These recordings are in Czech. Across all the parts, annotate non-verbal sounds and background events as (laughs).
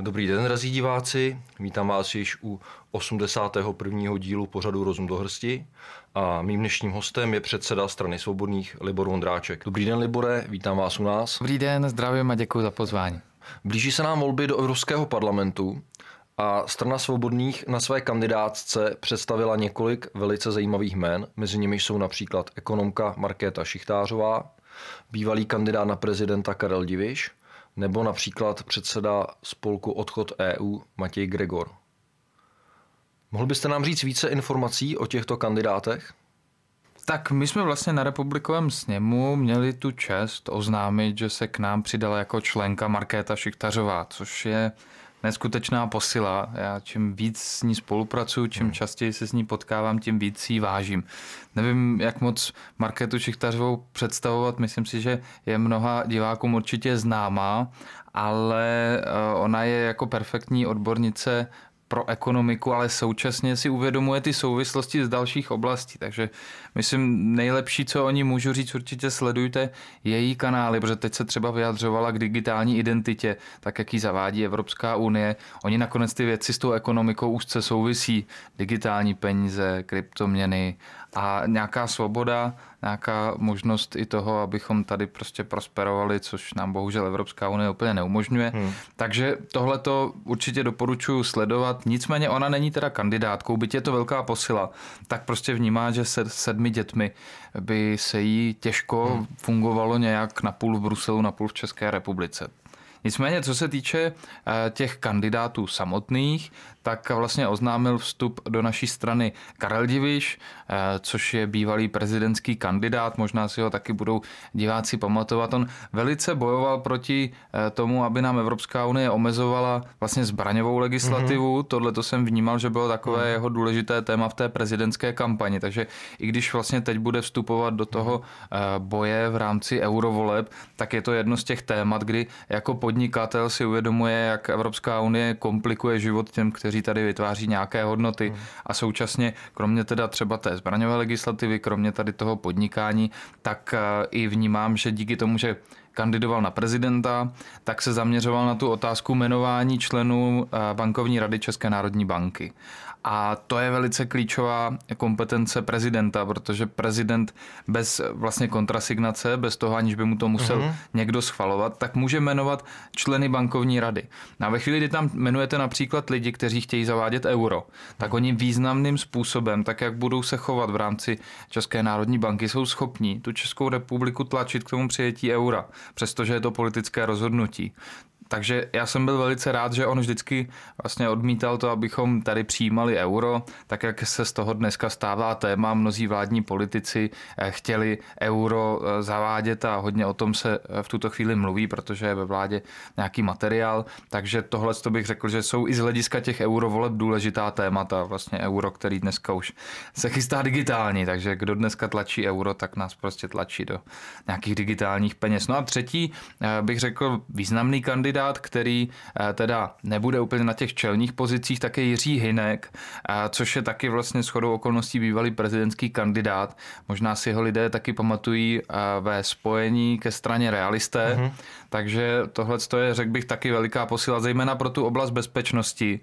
Dobrý den, drazí diváci. Vítám vás již u 81. dílu pořadu Rozum do hrsti a mým dnešním hostem je předseda strany svobodných Libor Vondráček. Dobrý den, Libore, vítám vás u nás. Dobrý den, zdravím a děkuji za pozvání. Blíží se nám volby do Evropského parlamentu a strana svobodných na své kandidátce představila několik velice zajímavých jmen. Mezi nimi jsou například ekonomka Markéta Šichtářová, bývalý kandidát na prezidenta Karel Diviš, nebo například předseda spolku Odchod EU Matěj Gregor. Mohl byste nám říct více informací o těchto kandidátech? Tak my jsme vlastně na republikovém sněmu měli tu čest oznámit, že se k nám přidala jako členka Markéta Šiktařová, což je neskutečná posila. Já čím víc s ní spolupracuju, čím hmm. častěji se s ní potkávám, tím víc si ji vážím. Nevím, jak moc Marketu Šichtařovou představovat, myslím si, že je mnoha divákům určitě známá, ale eh, ona je jako perfektní odbornice pro ekonomiku, ale současně si uvědomuje ty souvislosti z dalších oblastí. Takže myslím, nejlepší, co o ní můžu říct, určitě sledujte její kanály, protože teď se třeba vyjadřovala k digitální identitě, tak jak ji zavádí Evropská unie. Oni nakonec ty věci s tou ekonomikou úzce souvisí. Digitální peníze, kryptoměny a nějaká svoboda, nějaká možnost i toho, abychom tady prostě prosperovali, což nám bohužel Evropská unie úplně neumožňuje. Hmm. Takže tohle to určitě doporučuji sledovat. Nicméně ona není teda kandidátkou, byť je to velká posila, tak prostě vnímá, že se sedmi dětmi by se jí těžko hmm. fungovalo nějak na půl v Bruselu, na půl v České republice. Nicméně, co se týče eh, těch kandidátů samotných, tak vlastně oznámil vstup do naší strany Karel Diviš, eh, což je bývalý prezidentský kandidát, možná si ho taky budou diváci pamatovat. On velice bojoval proti eh, tomu, aby nám Evropská unie omezovala vlastně zbraňovou legislativu. Mm-hmm. Tohle to jsem vnímal, že bylo takové mm-hmm. jeho důležité téma v té prezidentské kampani. Takže i když vlastně teď bude vstupovat do toho mhm. boje v rámci eurovoleb, tak je to jedno z těch témat, kdy jako podnikatel si uvědomuje, jak Evropská unie komplikuje život těm, kteří tady vytváří nějaké hodnoty hmm. a současně, kromě teda třeba té zbraňové legislativy, kromě tady toho podnikání, tak eh, i vnímám, že díky tomu, že kandidoval na prezidenta, tak se zaměřoval na tu otázku jmenování členů eh, bankovní rady České národní banky. A to je velice klíčová kompetence prezidenta, protože prezident bez vlastně kontrasignace, bez toho, aniž by mu to musel uh-huh. někdo schvalovat, tak může jmenovat členy bankovní rady. A ve chvíli, kdy tam jmenujete například lidi, kteří chtějí zavádět euro, tak oni významným způsobem, tak jak budou se chovat v rámci České národní banky, jsou schopní tu Českou republiku tlačit k tomu přijetí eura, přestože je to politické rozhodnutí. Takže já jsem byl velice rád, že on vždycky vlastně odmítal to, abychom tady přijímali euro, tak jak se z toho dneska stává téma. Mnozí vládní politici eh, chtěli euro eh, zavádět a hodně o tom se eh, v tuto chvíli mluví, protože je ve vládě nějaký materiál. Takže tohle to bych řekl, že jsou i z hlediska těch eurovoleb důležitá témata. Vlastně euro, který dneska už se chystá digitální, takže kdo dneska tlačí euro, tak nás prostě tlačí do nějakých digitálních peněz. No a třetí bych řekl významný kandidát kandidát, který eh, teda nebude úplně na těch čelních pozicích, tak je Jiří Hinek, eh, což je taky vlastně shodou okolností bývalý prezidentský kandidát. Možná si ho lidé taky pamatují eh, ve spojení ke straně realisté, mm-hmm. takže tohle je, řekl bych, taky veliká posila, zejména pro tu oblast bezpečnosti,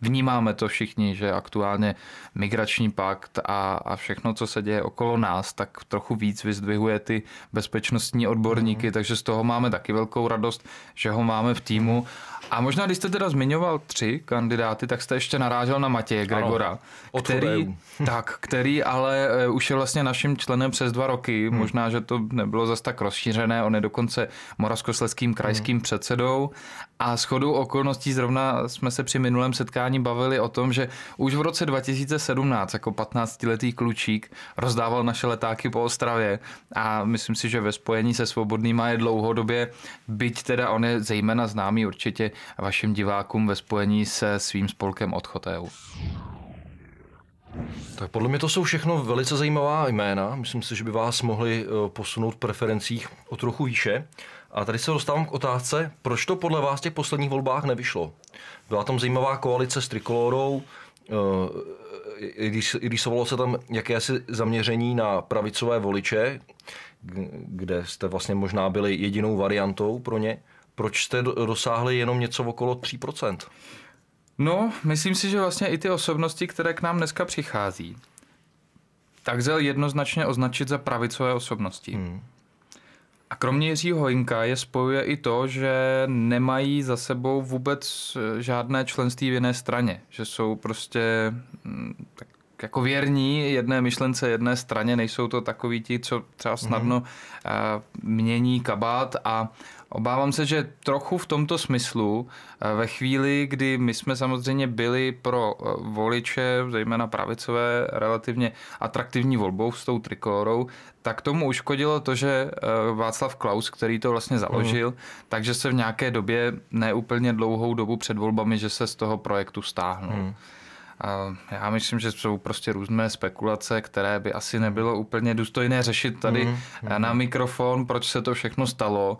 Vnímáme to všichni, že aktuálně migrační pakt a, a všechno, co se děje okolo nás, tak trochu víc vyzdvihuje ty bezpečnostní odborníky, mm. takže z toho máme taky velkou radost, že ho máme v týmu a možná, když jste teda zmiňoval tři kandidáty, tak jste ještě narážel na Matěje Gregora, ano, který, (laughs) tak, který ale uh, už je vlastně naším členem přes dva roky. Hmm. Možná, že to nebylo zas tak rozšířené. On je dokonce moravskosleským krajským hmm. předsedou. A s chodou okolností zrovna jsme se při minulém setkání bavili o tom, že už v roce 2017 jako 15-letý klučík rozdával naše letáky po Ostravě a myslím si, že ve spojení se Svobodnýma je dlouhodobě, byť teda on je zejména známý určitě vašim divákům ve spojení se svým spolkem Odchod EU. Tak podle mě to jsou všechno velice zajímavá jména. Myslím si, že by vás mohli eh, posunout v preferencích o trochu výše. A tady se dostávám k otázce, proč to podle vás v těch posledních volbách nevyšlo? Byla tam zajímavá koalice s Trikolorou, eh, i když, když se tam jakési zaměření na pravicové voliče, kde jste vlastně možná byli jedinou variantou pro ně. Proč jste dosáhli jenom něco okolo 3%? No, myslím si, že vlastně i ty osobnosti, které k nám dneska přichází, tak lze jednoznačně označit za pravicové osobnosti. Hmm. A kromě Jiřího Hojinka je spojuje i to, že nemají za sebou vůbec eh, žádné členství v jiné straně. Že jsou prostě hm, tak jako věrní jedné myšlence, jedné straně, nejsou to takoví ti, co třeba snadno mm-hmm. mění kabát a Obávám se, že trochu v tomto smyslu eh, ve chvíli, kdy my jsme samozřejmě byli pro eh, voliče, zejména pravicové, relativně atraktivní volbou s tou trikolorou, tak tomu uškodilo to, že Václav Klaus, který to vlastně založil, mm. takže se v nějaké době, neúplně dlouhou dobu před volbami, že se z toho projektu stáhnul. Mm. Já myslím, že jsou prostě různé spekulace, které by asi nebylo úplně důstojné řešit tady mm, mm. na mikrofon, proč se to všechno stalo.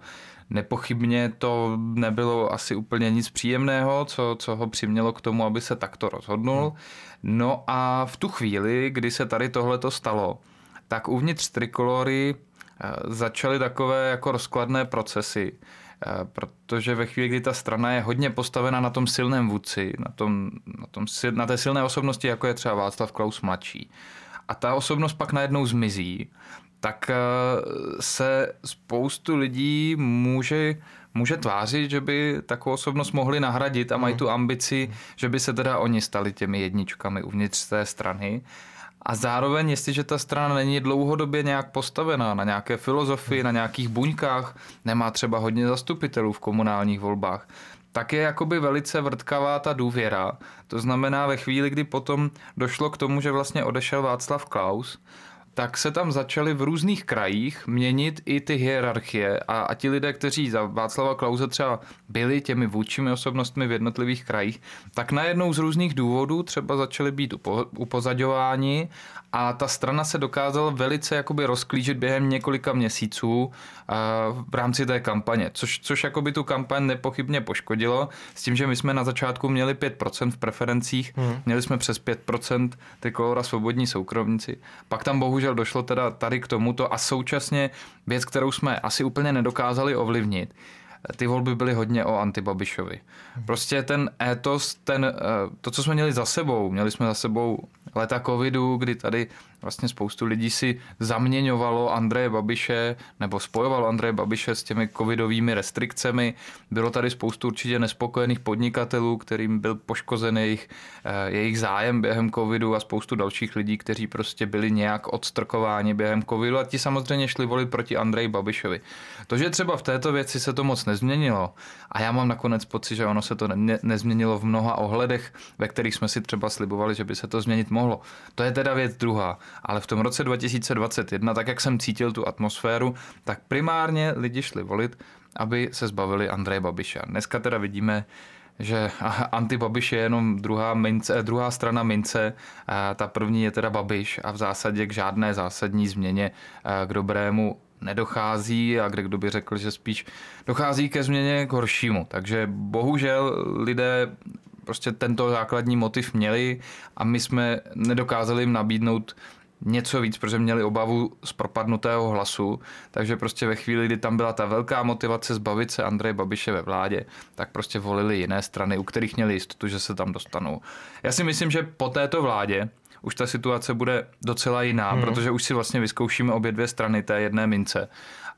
Nepochybně to nebylo asi úplně nic příjemného, co, co ho přimělo k tomu, aby se takto rozhodnul. Mm. No a v tu chvíli, kdy se tady tohleto stalo, tak uvnitř trikolory eh, začaly takové jako rozkladné procesy protože ve chvíli, kdy ta strana je hodně postavena na tom silném vůdci, na, tom, na, tom, na té silné osobnosti, jako je třeba Václav Klaus mladší, a ta osobnost pak najednou zmizí, tak eh, se spoustu lidí může, může tvářit, že by takovou osobnost mohli nahradit a mají mhm. tu ambici, že by se teda oni stali těmi jedničkami uvnitř té strany. A zároveň, jestliže ta strana není dlouhodobě nějak postavená na nějaké filozofii, na nějakých buňkách, nemá třeba hodně zastupitelů v komunálních volbách, tak je jakoby velice vrtkavá ta důvěra. To znamená ve chvíli, kdy potom došlo k tomu, že vlastně odešel Václav Klaus, tak se tam začaly v různých krajích měnit i ty hierarchie a, a ti lidé, kteří za Václava Klauze třeba byli těmi vůdčími osobnostmi v jednotlivých krajích, tak najednou z různých důvodů třeba začaly být upo, upozaďováni a ta strana se dokázala velice jakoby rozklížit během několika měsíců v rámci té kampaně, což, což jakoby tu kampaň nepochybně poškodilo, s tím, že my jsme na začátku měli 5% v preferencích, hmm. měli jsme přes 5% ty kolora svobodní soukromníci, pak tam bohužel došlo teda tady k tomuto a současně věc, kterou jsme asi úplně nedokázali ovlivnit, ty volby byly hodně o antibabišovi. Prostě ten étos, ten, eh, to, co jsme měli za sebou, měli jsme za sebou leta covidu, kdy tady vlastně spoustu lidí si zaměňovalo Andreje Babiše nebo spojovalo Andreje Babiše s těmi covidovými restrikcemi. Bylo tady spoustu určitě nespokojených podnikatelů, kterým byl poškozen jejich, eh, jejich zájem během covidu a spoustu dalších lidí, kteří prostě byli nějak odstrkováni během covidu a ti samozřejmě šli volit proti Andreji Babišovi. To, že třeba v této věci se to moc nezměnilo a já mám nakonec pocit, že ono se to ne- nezměnilo v mnoha ohledech, ve kterých jsme si třeba slibovali, že by se to změnit mohlo. To je teda věc druhá ale v tom roce 2021, tak jak jsem cítil tu atmosféru, tak primárně lidi šli volit, aby se zbavili Andreje Babiša. Dneska teda vidíme, že (laughs) anti-Babiš je jenom druhá, mince, druhá strana mince, ta první je teda Babiš a v zásadě k žádné zásadní změně k dobrému nedochází a kde kdo by řekl, že spíš dochází ke změně k horšímu. Takže bohužel lidé prostě tento základní motiv měli a my jsme nedokázali jim nabídnout něco víc, protože měli obavu z propadnutého hlasu, takže prostě ve chvíli, kdy tam byla ta velká motivace zbavit se Andreje Babiše ve vládě, tak prostě volili jiné strany, u kterých měli jistotu, že se tam dostanou. Já si myslím, že po této vládě už ta situace bude docela jiná, hmm. protože už si vlastně vyzkoušíme obě dvě strany té jedné mince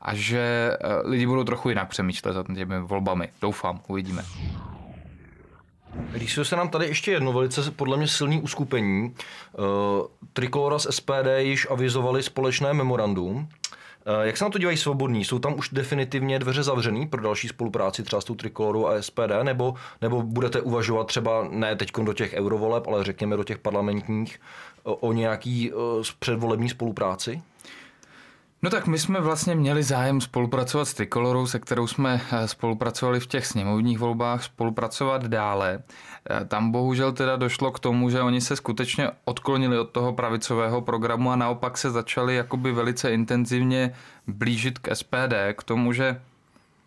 a že eh, lidi budou trochu jinak přemýšlet za těmi volbami. Doufám, uvidíme. Když se nám tady ještě jedno velice podle mě silný uskupení. Uh, Trikolora z SPD již avizovali společné memorandum. Uh, jak se na to dívají svobodní? Jsou tam už definitivně dveře zavřený pro další spolupráci třeba s tou Trikolorou a SPD? Nebo, nebo budete uvažovat třeba ne teď do těch eurovoleb, ale řekněme do těch parlamentních o, o nějaký předvolební spolupráci? No tak my jsme vlastně měli zájem spolupracovat s Trikolorou, se kterou jsme eh, spolupracovali v těch sněmovních volbách, spolupracovat dále. Eh, tam bohužel teda došlo k tomu, že oni se skutečně odklonili od toho pravicového programu a naopak se začali jakoby velice intenzivně blížit k SPD, k tomu, že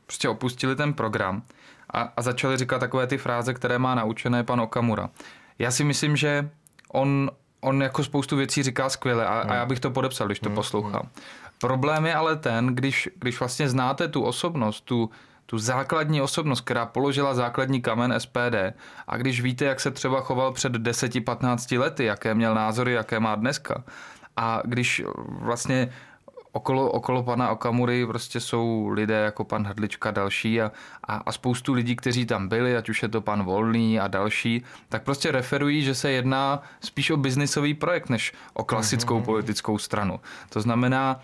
prostě opustili ten program a, a začali říkat takové ty fráze, které má naučené pan Okamura. Já si myslím, že on, on jako spoustu věcí říká skvěle a, a já bych to podepsal, když to hmm. poslouchám. Problém je ale ten, když, když vlastně znáte tu osobnost, tu, tu základní osobnost, která položila základní kamen SPD a když víte, jak se třeba choval před 10-15 lety, jaké měl názory, jaké má dneska a když vlastně okolo, okolo pana Okamury prostě jsou lidé jako pan Hrdlička další a, a, a spoustu lidí, kteří tam byli, ať už je to pan Volný a další, tak prostě referují, že se jedná spíš o biznisový projekt, než o klasickou mm-hmm. politickou stranu. To znamená,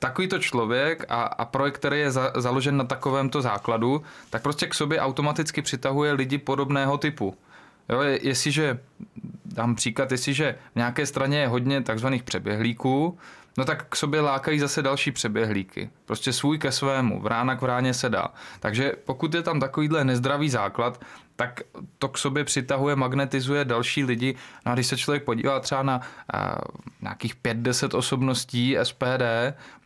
takovýto člověk a, a projekt, který je za, založen na takovémto základu, tak prostě k sobě automaticky přitahuje lidi podobného typu. Jo, jestliže, dám příklad, jestliže v nějaké straně je hodně takzvaných přeběhlíků, no tak k sobě lákají zase další přeběhlíky. Prostě svůj ke svému, vrána k vráně se dá. Takže pokud je tam takovýhle nezdravý základ, tak to k sobě přitahuje, magnetizuje další lidi. No a když se člověk podívá třeba na uh, nějakých 5-10 osobností SPD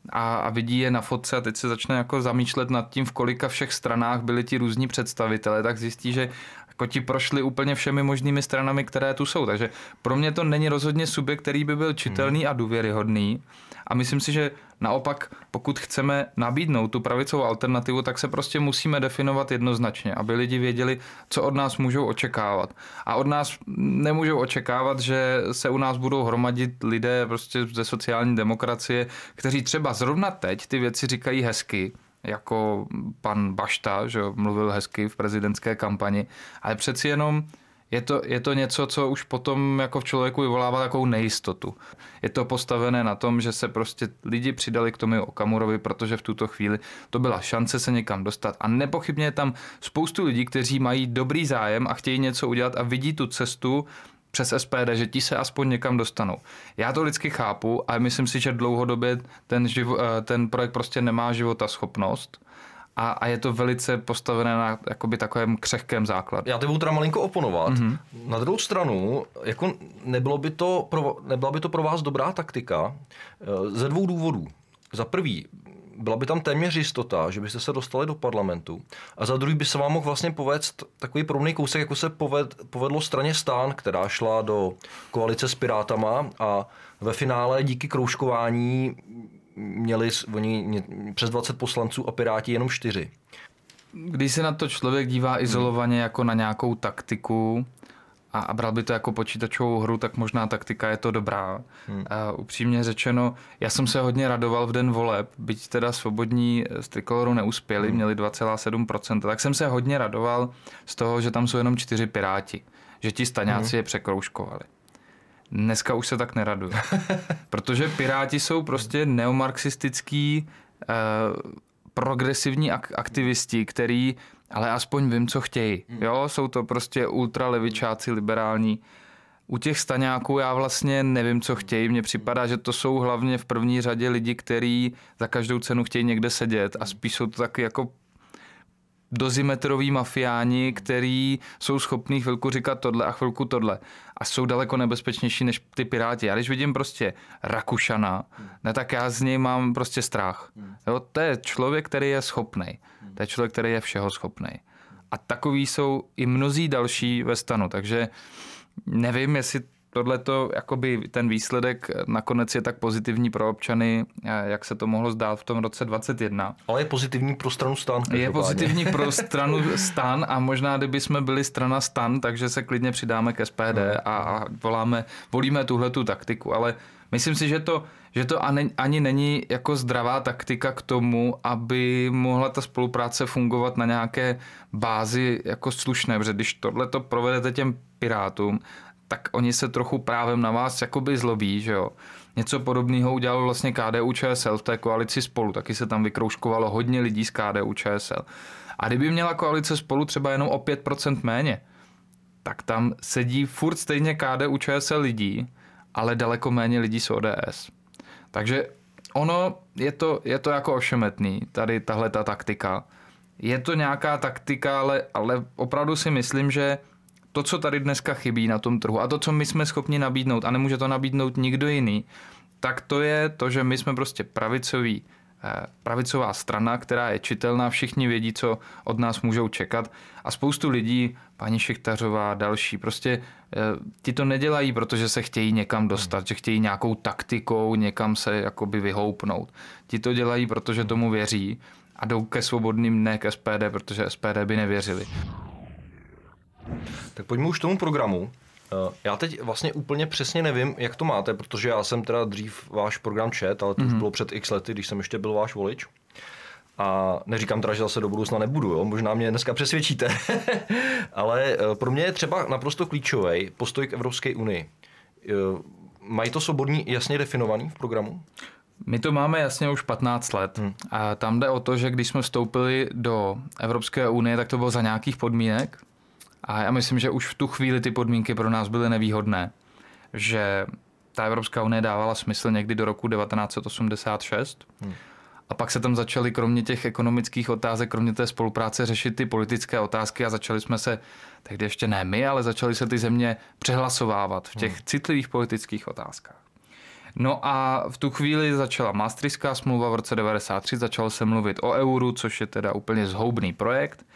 a, a vidí je na fotce a teď se začne jako zamýšlet nad tím, v kolika všech stranách byli ti různí představitelé, tak zjistí, že jako ti prošli úplně všemi možnými stranami, které tu jsou. Takže pro mě to není rozhodně subjekt, který by byl čitelný hmm. a důvěryhodný. A myslím si, že naopak, pokud chceme nabídnout tu pravicovou alternativu, tak se prostě musíme definovat jednoznačně, aby lidi věděli, co od nás můžou očekávat. A od nás nemůžou očekávat, že se u nás budou hromadit lidé prostě ze sociální demokracie, kteří třeba zrovna teď ty věci říkají hezky, jako pan Bašta, že mluvil hezky v prezidentské kampani, ale přeci jenom je to, je to něco, co už potom jako v člověku vyvolává takovou nejistotu. Je to postavené na tom, že se prostě lidi přidali k tomu Okamurovi, protože v tuto chvíli to byla šance se někam dostat. A nepochybně je tam spoustu lidí, kteří mají dobrý zájem a chtějí něco udělat a vidí tu cestu přes SPD, že ti se aspoň někam dostanou. Já to lidsky chápu a myslím si, že dlouhodobě ten, živo, eh, ten projekt prostě nemá života schopnost a, a je to velice postavené na jakoby takovém křehkém základu. Já ty budu teda malinko oponovat. Mm-hmm. Na druhou stranu, jako nebylo by to pro, nebyla by to pro vás dobrá taktika eh, ze dvou důvodů. Za prvý, byla by tam téměř jistota, že byste se dostali do parlamentu. A za druhý by se vám mohl vlastně povést takový podobný kousek, jako se poved, povedlo straně Stán, která šla do koalice s Pirátama a ve finále díky kroužkování měli oni přes 20 poslanců a Piráti jenom 4. Když se na to člověk dívá izolovaně jako na nějakou taktiku, a, a bral by to jako počítačovou hru, tak možná taktika je to dobrá. Hmm. A upřímně řečeno, já jsem se hodně radoval v den voleb, byť teda svobodní z Trikoloru neuspěli, hmm. měli 2,7%, tak jsem se hodně radoval z toho, že tam jsou jenom čtyři piráti, že ti staňáci hmm. je překroužkovali. Dneska už se tak neraduju, (laughs) protože piráti jsou prostě neomarxistický eh, progresivní ak- aktivisti, který ale aspoň vím, co chtějí. Hmm. Jo, jsou to prostě ultralevičáci, liberální. U těch staňáků já vlastně nevím, co chtějí. Mně připadá, že to jsou hlavně v první řadě lidi, kteří za každou cenu chtějí někde sedět a spíš jsou to taky jako dozimetrový mafiáni, který jsou schopní chvilku říkat tohle a chvilku tohle. A jsou daleko nebezpečnější než ty piráti. Já když vidím prostě Rakušana, ne, tak já z něj mám prostě strach. Jo, to je člověk, který je schopný. To je člověk, který je všeho schopný. A takový jsou i mnozí další ve stanu. Takže nevím, jestli tohle jakoby ten výsledek nakonec je tak pozitivní pro občany, jak se to mohlo zdát v tom roce 21. Ale je pozitivní pro stranu stan. Je pozitivní (laughs) pro stranu stan a možná, kdyby jsme byli strana stan, takže se klidně přidáme k SPD a, a voláme, volíme tuhle tu taktiku, ale myslím si, že to, že to ani, ani není jako zdravá taktika k tomu, aby mohla ta spolupráce fungovat na nějaké bázi jako slušné, protože když tohle to provedete těm pirátům, tak oni se trochu právem na vás jakoby zlobí, že jo. Něco podobného udělalo vlastně KDU ČSL v té koalici spolu, taky se tam vykrouškovalo hodně lidí z KDU ČSL. A kdyby měla koalice spolu třeba jenom o 5% méně, tak tam sedí furt stejně KDU ČSL lidí, ale daleko méně lidí z ODS. Takže ono je to, je to jako ošemetný, tady tahle ta taktika. Je to nějaká taktika, ale, ale opravdu si myslím, že to, co tady dneska chybí na tom trhu a to, co my jsme schopni nabídnout a nemůže to nabídnout nikdo jiný, tak to je to, že my jsme prostě pravicoví, eh, pravicová strana, která je čitelná, všichni vědí, co od nás můžou čekat a spoustu lidí, paní Šichtařová, další, prostě eh, ti to nedělají, protože se chtějí někam dostat, že chtějí nějakou taktikou někam se jakoby vyhoupnout. Ti to dělají, protože tomu věří a jdou ke svobodným, ne k SPD, protože SPD by nevěřili. Tak pojďme už k tomu programu. Eh, já teď vlastně úplně přesně nevím, jak to máte, protože já jsem teda dřív váš program čet, ale to mm-hmm. už mhm. bylo před x lety, když jsem ještě byl váš volič. A neříkám teda, že zase do budoucna nebudu, jo? možná mě dneska přesvědčíte, (laughs) ale eh, pro mě je třeba naprosto klíčový postoj k Evropské unii. Eh, mají to svobodní jasně definovaný v programu? My to máme jasně už 15 let. Hmm. A tam jde o to, že když jsme vstoupili do Evropské unie, tak to bylo za nějakých podmínek. A já myslím, že už v tu chvíli ty podmínky pro nás byly nevýhodné. Že ta Evropská unie dávala smysl někdy do roku 1986. Hmm. A pak se tam začaly kromě těch ekonomických otázek, kromě té spolupráce řešit ty politické otázky a začali jsme se, tehdy ještě ne my, ale začaly se ty země přehlasovávat v těch hmm. citlivých politických otázkách. No a v tu chvíli začala Maastrichtská smlouva v roce 93, začalo se mluvit o euru, což je teda úplně zhoubný projekt.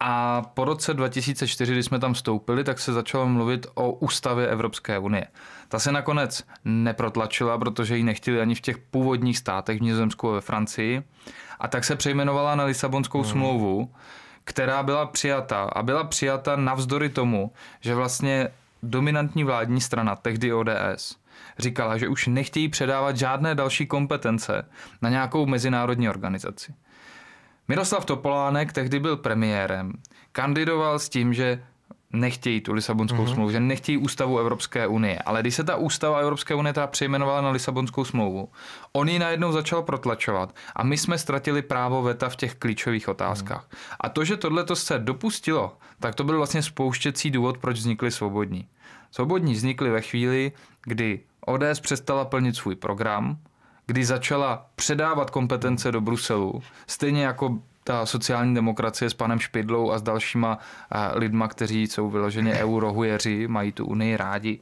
A po roce 2004, kdy jsme tam vstoupili, tak se začalo mluvit o ústavě Evropské unie. Ta se nakonec neprotlačila, protože ji nechtěli ani v těch původních státech, v Nizozemsku a ve Francii. A tak se přejmenovala na Lisabonskou hmm. smlouvu, která byla přijata. A byla přijata navzdory tomu, že vlastně dominantní vládní strana, tehdy ODS, říkala, že už nechtějí předávat žádné další kompetence na nějakou mezinárodní organizaci. Miroslav Topolánek tehdy byl premiérem. Kandidoval s tím, že nechtějí tu Lisabonskou mm-hmm. smlouvu, že nechtějí ústavu Evropské unie. Ale když se ta ústava Evropské unie teda přejmenovala na Lisabonskou smlouvu, on ji najednou začal protlačovat a my jsme ztratili právo veta v těch klíčových otázkách. Mm. A to, že tohle se dopustilo, tak to byl vlastně spouštěcí důvod, proč vznikly svobodní. Svobodní vznikly ve chvíli, kdy ODS přestala plnit svůj program, kdy začala předávat kompetence do Bruselu, stejně jako ta sociální demokracie s panem Špidlou a s dalšíma lidma, kteří jsou vyloženě eurohujeři, mají tu unii rádi,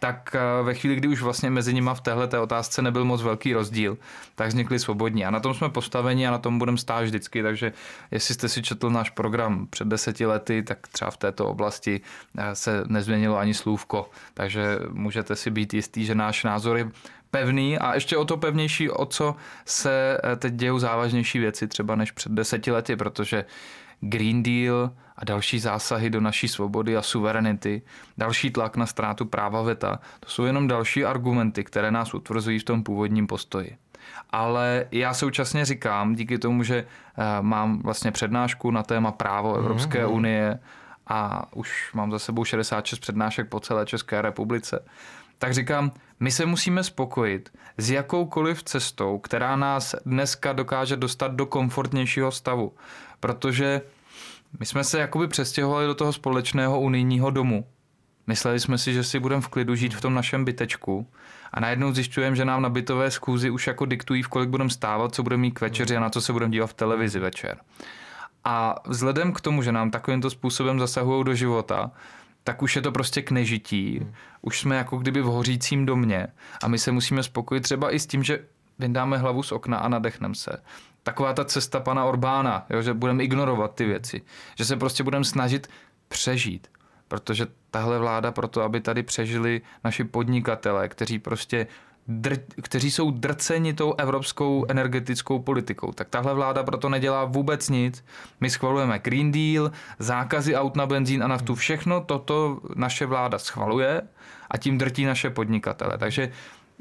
tak ve chvíli, kdy už vlastně mezi nimi v téhle té otázce nebyl moc velký rozdíl, tak vznikli svobodní. A na tom jsme postaveni a na tom budeme stát vždycky, takže jestli jste si četl náš program před deseti lety, tak třeba v této oblasti se nezměnilo ani slůvko, takže můžete si být jistý, že náš názor je pevný a ještě o to pevnější, o co se eh, teď dějou závažnější věci třeba než před deseti lety, protože Green Deal a další zásahy do naší svobody a suverenity, další tlak na ztrátu práva veta, to jsou jenom další argumenty, které nás utvrzují v tom původním postoji. Ale já současně říkám, díky tomu, že eh, mám vlastně přednášku na téma právo Evropské mm-hmm. unie a už mám za sebou 66 přednášek po celé České republice, tak říkám, my se musíme spokojit s jakoukoliv cestou, která nás dneska dokáže dostat do komfortnějšího stavu. Protože my jsme se jakoby přestěhovali do toho společného unijního domu. Mysleli jsme si, že si budeme v klidu žít v tom našem bytečku a najednou zjišťujeme, že nám na bytové schůzi už jako diktují, v kolik budeme stávat, co budeme mít k večeři a na co se budeme dívat v televizi večer. A vzhledem k tomu, že nám takovýmto způsobem zasahují do života, tak už je to prostě k nežití. Hmm. Už jsme jako kdyby v hořícím domě a my se musíme spokojit třeba i s tím, že vyndáme hlavu z okna a nadechneme se. Taková ta cesta pana Orbána, jo, že budeme ignorovat ty věci. Že se prostě budeme snažit přežít. Protože tahle vláda proto, aby tady přežili naši podnikatele, kteří prostě dr- kteří jsou drceni tou evropskou energetickou politikou. Tak tahle vláda proto nedělá vůbec nic. My schvalujeme Green Deal, zákazy aut na benzín a naftu. Všechno toto naše vláda schvaluje a tím drtí naše podnikatele. Takže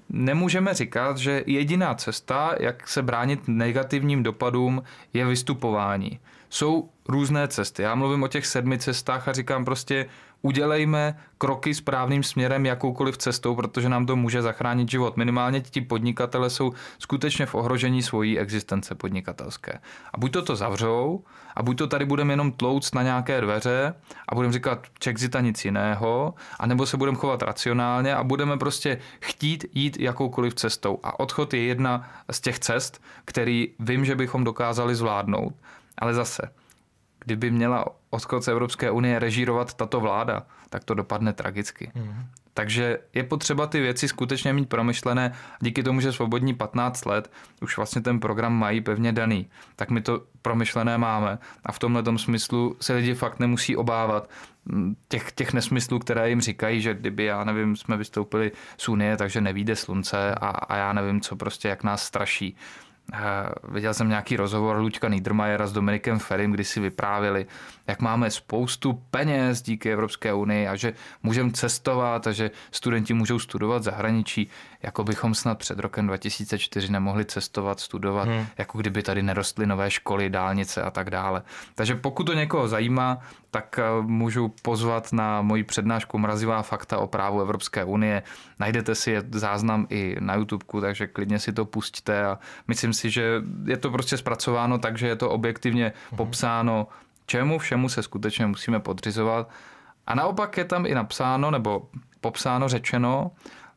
nemůžeme říkat, že jediná cesta, jak se bránit negativním dopadům, je vystupování. Jsou různé cesty. Já mluvím o těch sedmi cestách a říkám prostě, udělejme kroky správným směrem jakoukoliv cestou, protože nám to může zachránit život. Minimálně ti podnikatele jsou skutečně v ohrožení svojí existence podnikatelské. A buď to to zavřou, a buď to tady budeme jenom tlouct na nějaké dveře a budeme říkat Czexita nic jiného, anebo se budeme chovat racionálně a budeme prostě chtít jít jakoukoliv cestou. A odchod je jedna z těch cest, který vím, že bychom dokázali zvládnout. Ale zase, kdyby měla odchod z Evropské unie režírovat tato vláda, tak to dopadne tragicky. Mm. Takže je potřeba ty věci skutečně mít promyšlené. Díky tomu, že svobodní 15 let už vlastně ten program mají pevně daný, tak my to promyšlené máme. A v tomhle smyslu se lidi fakt nemusí obávat mm, těch, těch nesmyslů, které jim říkají, že kdyby, já nevím, jsme vystoupili z Unie, takže nevíde slunce a, a já nevím, co prostě, jak nás straší. Viděl jsem nějaký rozhovor Luďka Niedermayera s Dominikem Ferim, kdy si vyprávěli, jak máme spoustu peněz díky Evropské unii a že můžeme cestovat a že studenti můžou studovat zahraničí, jako bychom snad před rokem 2004 nemohli cestovat, studovat, hmm. jako kdyby tady nerostly nové školy, dálnice a tak dále. Takže pokud to někoho zajímá, tak eh, můžu pozvat na moji přednášku Mrazivá fakta o právu Evropské unie. Najdete si záznam i na YouTube, takže klidně si to pustíte a myslím si, že je to prostě zpracováno tak, že je to objektivně mhm. popsáno, čemu všemu se skutečně musíme podřizovat. A naopak je tam i napsáno, nebo popsáno, řečeno,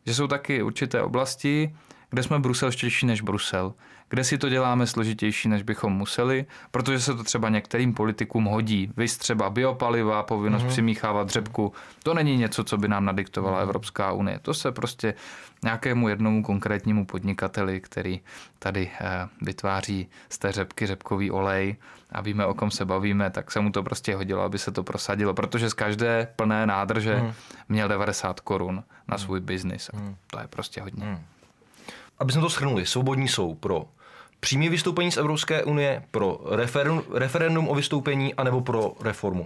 že jsou taky určité oblasti, kde jsme bruselštější než Brusel, kde si to děláme složitější, než bychom museli, protože se to třeba některým politikům hodí. Vy třeba biopaliva, povinnost mm-hmm. přimíchávat dřepku, to není něco, co by nám nadiktovala mm-hmm. Evropská unie. To se prostě nějakému jednomu konkrétnímu podnikateli, který tady eh, vytváří z té řepky řepkový olej a víme, o kom se bavíme, tak se mu to prostě hodilo, aby se to prosadilo, protože z každé plné nádrže mm. měl 90 korun na mhm. svůj biznis. Mm. To je prostě hodně. Mm. Aby jsme to shrnuli, svobodní jsou pro přímé vystoupení z Evropské unie, pro referendum, referendum o vystoupení, anebo pro reformu?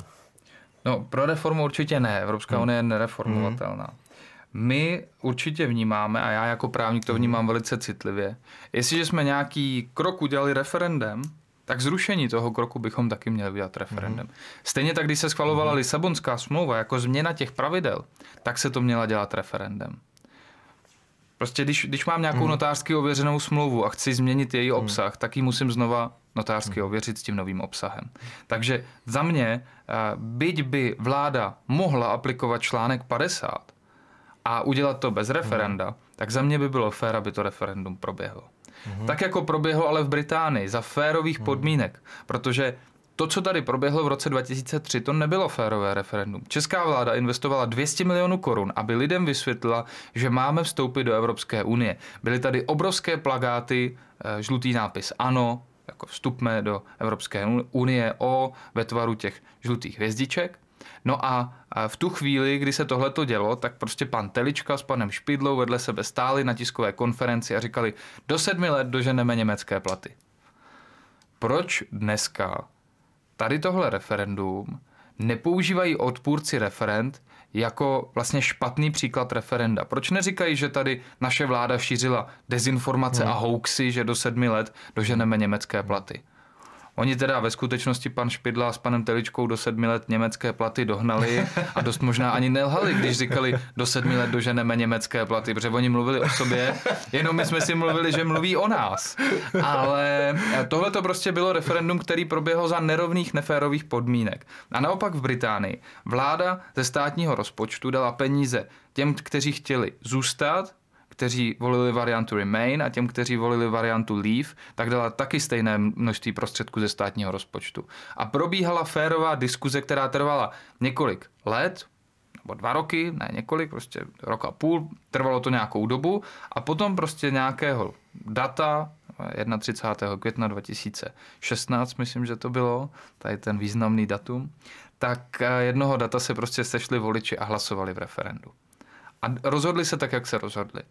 No, pro reformu určitě ne. Evropská hmm. unie je nereformovatelná. Hmm. My určitě vnímáme, a já jako právník to hmm. vnímám velice citlivě, jestliže jsme nějaký krok udělali referendem, tak zrušení toho kroku bychom taky měli udělat referendem. Hmm. Stejně tak, když se schvalovala hmm. Lisabonská smlouva jako změna těch pravidel, tak se to měla dělat referendem. Prostě když, když mám nějakou hmm. notářsky ověřenou smlouvu a chci změnit její hmm. obsah, tak ji musím znova notářsky hmm. ověřit s tím novým obsahem. Takže za mě, eh, byť by vláda mohla aplikovat článek 50 a udělat to bez referenda, hmm. tak za mě by bylo fér, aby to referendum proběhlo. Hmm. Tak jako proběhlo ale v Británii, za férových podmínek, protože to, co tady proběhlo v roce 2003, to nebylo férové referendum. Česká vláda investovala 200 milionů korun, aby lidem vysvětlila, že máme vstoupit do Evropské unie. Byly tady obrovské plagáty, eh, žlutý nápis ano, jako vstupme do Evropské unie o ve tvaru těch žlutých hvězdiček. No a v tu chvíli, kdy se tohle to dělo, tak prostě pan Telička s panem Špidlou vedle sebe stáli na tiskové konferenci a říkali, do sedmi let doženeme německé platy. Proč dneska tady tohle referendum nepoužívají odpůrci referend jako vlastně špatný příklad referenda. Proč neříkají, že tady naše vláda šířila dezinformace hmm. a hoaxy, že do sedmi let doženeme německé platy? Oni teda ve skutečnosti pan Špidla s panem Teličkou do sedmi let německé platy dohnali a dost možná ani nelhali, když říkali do sedmi let doženeme německé platy, protože oni mluvili o sobě, jenom my jsme si mluvili, že mluví o nás. Ale tohle to prostě bylo referendum, který proběhl za nerovných, neférových podmínek. A naopak v Británii vláda ze státního rozpočtu dala peníze těm, kteří chtěli zůstat kteří volili variantu Remain a těm, kteří volili variantu Leave, tak dala taky stejné množství prostředků ze státního rozpočtu. A probíhala férová diskuze, která trvala několik let, nebo dva roky, ne několik, prostě rok a půl, trvalo to nějakou dobu a potom prostě nějakého data, 31. května 2016, myslím, že to bylo, tady ten významný datum, tak eh, jednoho data se prostě sešli voliči a hlasovali v referendu. A rozhodli se tak, jak se rozhodli.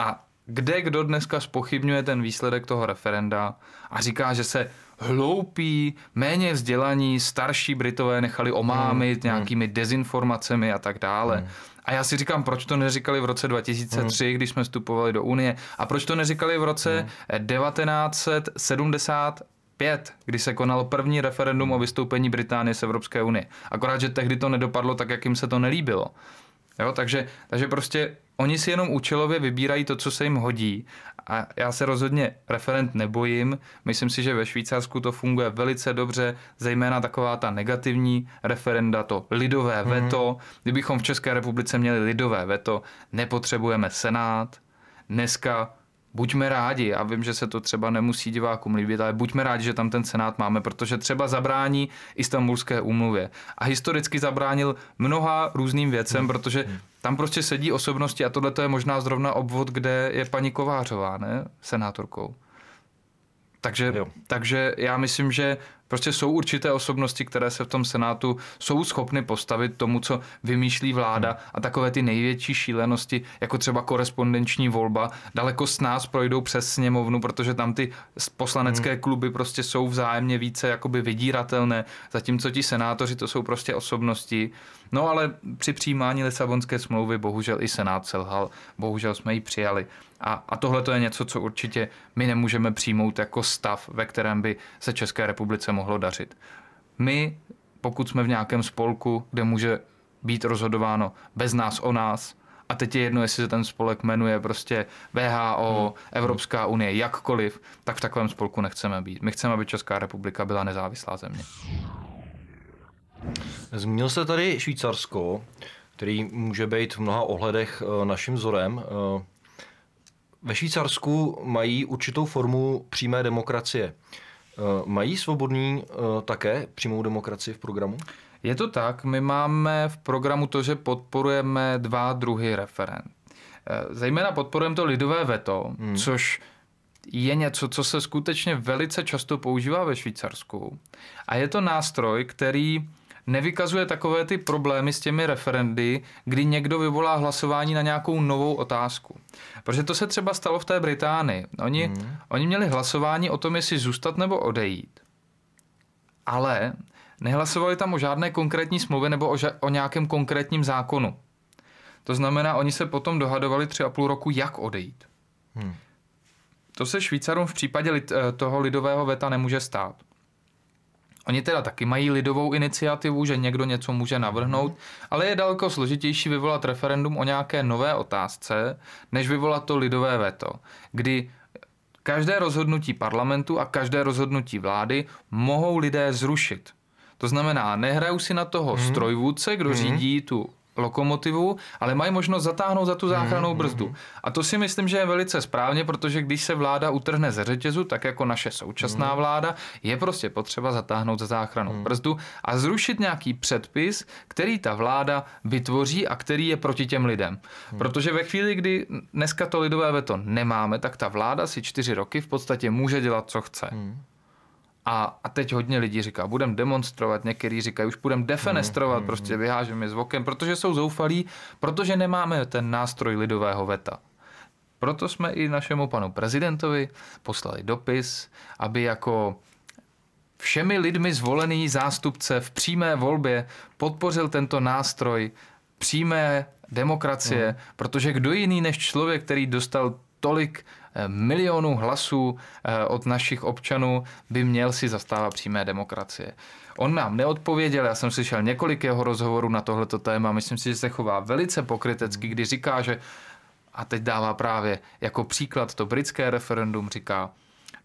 A kde kdo dneska spochybňuje ten výsledek toho referenda a říká, že se hloupí, méně vzdělaní, starší Britové nechali omámit hmm, hmm. nějakými dezinformacemi a tak dále. Hmm. A já si říkám, proč to neříkali v roce 2003, hmm. když jsme vstupovali do Unie, a proč to neříkali v roce hmm. 1970 5, kdy se konalo první referendum o vystoupení Británie z Evropské unie. Akorát, že tehdy to nedopadlo tak, jak jim se to nelíbilo. Jo, takže, takže prostě oni si jenom účelově vybírají to, co se jim hodí. A já se rozhodně referent nebojím. Myslím si, že ve Švýcarsku to funguje velice dobře, zejména taková ta negativní referenda, to lidové mm-hmm. veto. Kdybychom v České republice měli lidové veto, nepotřebujeme senát. Dneska buďme rádi, já vím, že se to třeba nemusí divákům líbit, ale buďme rádi, že tam ten senát máme, protože třeba zabrání istambulské úmluvě. A historicky zabránil mnoha různým věcem, protože tam prostě sedí osobnosti a tohle je možná zrovna obvod, kde je paní Kovářová, ne, senátorkou. Takže, takže já myslím, že prostě jsou určité osobnosti, které se v tom Senátu jsou schopny postavit tomu, co vymýšlí vláda hmm. a takové ty největší šílenosti, jako třeba korespondenční volba, daleko s nás projdou přes sněmovnu, protože tam ty poslanecké hmm. kluby prostě jsou vzájemně více jakoby vydíratelné, zatímco ti senátoři to jsou prostě osobnosti. No ale při přijímání Lisabonské smlouvy bohužel i Senát selhal, bohužel jsme ji přijali. A, a tohle to je něco, co určitě my nemůžeme přijmout jako stav, ve kterém by se České republice mohlo dařit. My, pokud jsme v nějakém spolku, kde může být rozhodováno bez nás o nás, a teď je jedno, jestli se ten spolek jmenuje prostě VHO, hmm. Evropská unie, jakkoliv, tak v takovém spolku nechceme být. My chceme, aby Česká republika byla nezávislá země. Zmínil se tady Švýcarsko, který může být v mnoha ohledech eh, naším vzorem. Eh, ve Švýcarsku mají určitou formu přímé demokracie. Eh, mají svobodní také přímou demokracii v programu? Je to tak, my máme v programu to, že podporujeme dva druhy referent. Zejména podporujeme to lidové veto, hmm. což je něco, co se skutečně velice často používá ve Švýcarsku. A je to nástroj, který nevykazuje takové ty problémy s těmi referendy, kdy někdo vyvolá hlasování na nějakou novou otázku. Protože to se třeba stalo v té Británii. Oni, hmm. oni měli hlasování o tom, jestli zůstat nebo odejít. Ale nehlasovali tam o žádné konkrétní smlouvě nebo o, ža- o nějakém konkrétním zákonu. To znamená, oni se potom dohadovali tři a půl roku, jak odejít. Hmm. To se Švýcarům v případě lid, eh, toho lidového veta nemůže stát. Oni teda taky mají lidovou iniciativu, že někdo něco může navrhnout, ale je daleko složitější vyvolat referendum o nějaké nové otázce, než vyvolat to lidové veto, kdy každé rozhodnutí parlamentu a každé rozhodnutí vlády mohou lidé zrušit. To znamená, nehrajou si na toho hmm. strojvůdce, kdo hmm. řídí tu lokomotivu, ale mají možnost zatáhnout za tu záchrannou brzdu. A to si myslím, že je velice správně, protože když se vláda utrhne ze řetězu, tak jako naše současná vláda, je prostě potřeba zatáhnout za záchrannou brzdu a zrušit nějaký předpis, který ta vláda vytvoří a který je proti těm lidem. Protože ve chvíli, kdy dneska to lidové veto nemáme, tak ta vláda si čtyři roky v podstatě může dělat, co chce. A, a teď hodně lidí říká, budeme demonstrovat, někteří říkají, už budeme defenestrovat, mm, prostě vyhážeme z okem, protože jsou zoufalí, protože nemáme ten nástroj lidového veta. Proto jsme i našemu panu prezidentovi poslali dopis, aby jako všemi lidmi zvolený zástupce v přímé volbě podpořil tento nástroj přímé demokracie, mm. protože kdo jiný než člověk, který dostal tolik milionů hlasů eh, od našich občanů by měl si zastávat přímé demokracie. On nám neodpověděl, já jsem slyšel několik jeho rozhovorů na tohleto téma, myslím si, že se chová velice pokrytecky, kdy říká, že a teď dává právě jako příklad to britské referendum, říká,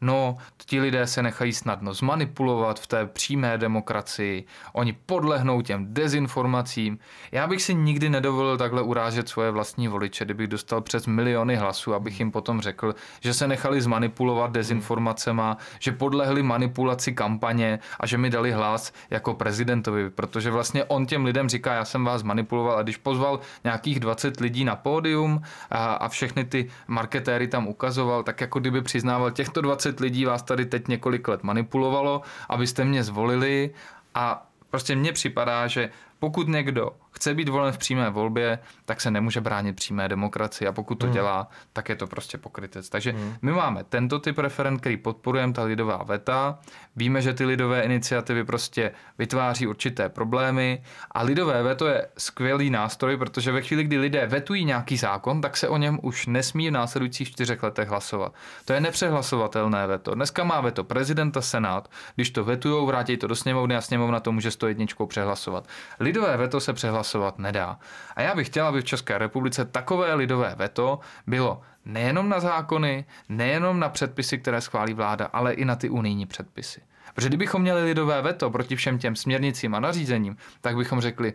No, ti lidé se nechají snadno zmanipulovat v té přímé demokracii, oni podlehnou těm dezinformacím. Já bych si nikdy nedovolil takhle urážet svoje vlastní voliče, kdybych dostal přes miliony hlasů, abych jim potom řekl, že se nechali zmanipulovat dezinformacema, že podlehli manipulaci kampaně a že mi dali hlas jako prezidentovi, protože vlastně on těm lidem říká, já jsem vás manipuloval a když pozval nějakých 20 lidí na pódium a, a všechny ty marketéry tam ukazoval, tak jako kdyby přiznával těchto 20 20 lidí vás tady teď několik let manipulovalo, abyste mě zvolili. A prostě mně připadá, že pokud někdo chce být volen v přímé volbě, tak se nemůže bránit přímé demokracii a pokud to hmm. dělá, tak je to prostě pokrytec. Takže hmm. my máme tento typ referent, který podporujeme, ta lidová veta. Víme, že ty lidové iniciativy prostě vytváří určité problémy a lidové veto je skvělý nástroj, protože ve chvíli, kdy lidé vetují nějaký zákon, tak se o něm už nesmí v následujících čtyřech letech hlasovat. To je nepřehlasovatelné veto. Dneska má veto prezidenta, senát. Když to vetujou, vrátí to do sněmovny a sněmovna to může jedničkou přehlasovat. Lidové veto se přehlasovat nedá. A já bych chtěla, aby v České republice takové lidové veto bylo nejenom na zákony, nejenom na předpisy, které schválí vláda, ale i na ty unijní předpisy. Protože kdybychom měli lidové veto proti všem těm směrnicím a nařízením, tak bychom řekli,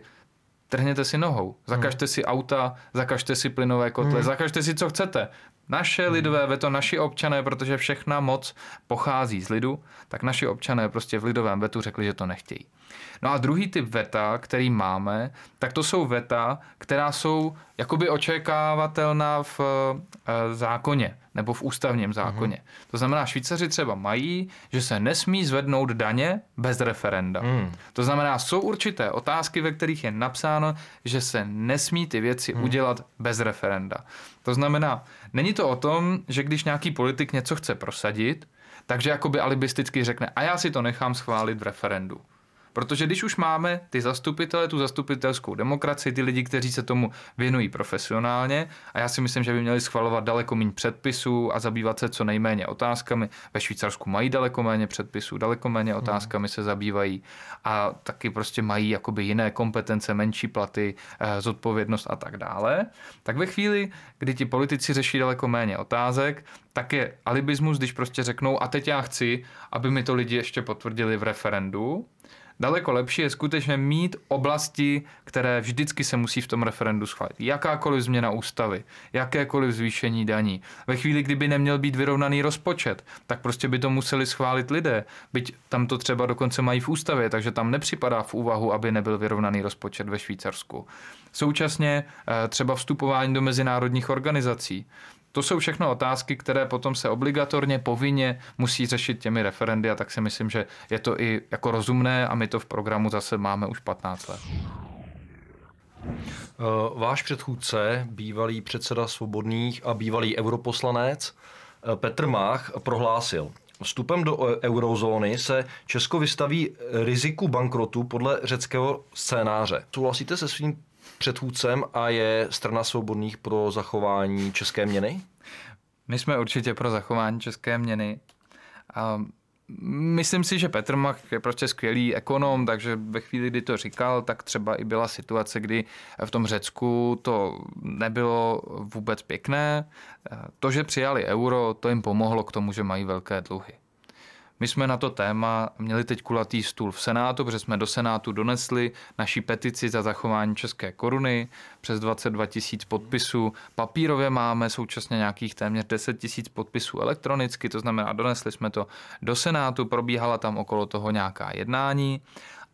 trhněte si nohou, zakažte hmm. si auta, zakažte si plynové kotle, hmm. zakažte si co chcete. Naše hmm. lidové veto, naši občané, protože všechna moc pochází z lidu, tak naši občané prostě v lidovém vetu řekli, že to nechtějí. No a druhý typ veta, který máme, tak to jsou veta, která jsou jakoby očekávatelná v e, zákoně. nebo v ústavním zákoně. Mm. To znamená, Švýcaři třeba mají, že se nesmí zvednout daně bez referenda. Mm. To znamená, jsou určité otázky, ve kterých je napsáno, že se nesmí ty věci mm. udělat bez referenda. To znamená, není to o tom, že když nějaký politik něco chce prosadit, takže jakoby alibisticky řekne, a já si to nechám schválit v referendu. Protože když už máme ty zastupitele, tu zastupitelskou demokracii, ty lidi, kteří se tomu věnují profesionálně, a já si myslím, že by měli schvalovat daleko méně předpisů a zabývat se co nejméně otázkami. Ve Švýcarsku mají daleko méně předpisů, daleko méně otázkami se zabývají a taky prostě mají jakoby jiné kompetence, menší platy, eh, zodpovědnost a tak dále. Tak ve chvíli, kdy ti politici řeší daleko méně otázek, tak je alibismus, když prostě řeknou, a teď já chci, aby mi to lidi ještě potvrdili v referendu, Daleko lepší je skutečně mít oblasti, které vždycky se musí v tom referendu schválit. Jakákoliv změna ústavy, jakékoliv zvýšení daní. Ve chvíli, kdyby neměl být vyrovnaný rozpočet, tak prostě by to museli schválit lidé. Byť tam to třeba dokonce mají v ústavě, takže tam nepřipadá v úvahu, aby nebyl vyrovnaný rozpočet ve Švýcarsku. Současně eh, třeba vstupování do mezinárodních organizací. To jsou všechno otázky, které potom se obligatorně, povinně musí řešit těmi referendy a tak si myslím, že je to i jako rozumné a my to v programu zase máme už 15 let. Eh, váš předchůdce, bývalý předseda Svobodných a bývalý europoslanec eh, Petr Mách prohlásil, Vstupem do eurozóny se Česko vystaví riziku bankrotu podle řeckého scénáře. Souhlasíte se svým předchůdcem a je strana svobodných pro zachování české měny? My jsme určitě pro zachování české měny. A myslím si, že Petr Mach je prostě skvělý ekonom, takže ve chvíli, kdy to říkal, tak třeba i byla situace, kdy v tom Řecku to nebylo vůbec pěkné. To, že přijali euro, to jim pomohlo k tomu, že mají velké dluhy. My jsme na to téma měli teď kulatý stůl v Senátu, protože jsme do Senátu donesli naší petici za zachování české koruny přes 22 tisíc podpisů. Papírově máme současně nějakých téměř 10 tisíc podpisů elektronicky, to znamená, donesli jsme to do Senátu, probíhala tam okolo toho nějaká jednání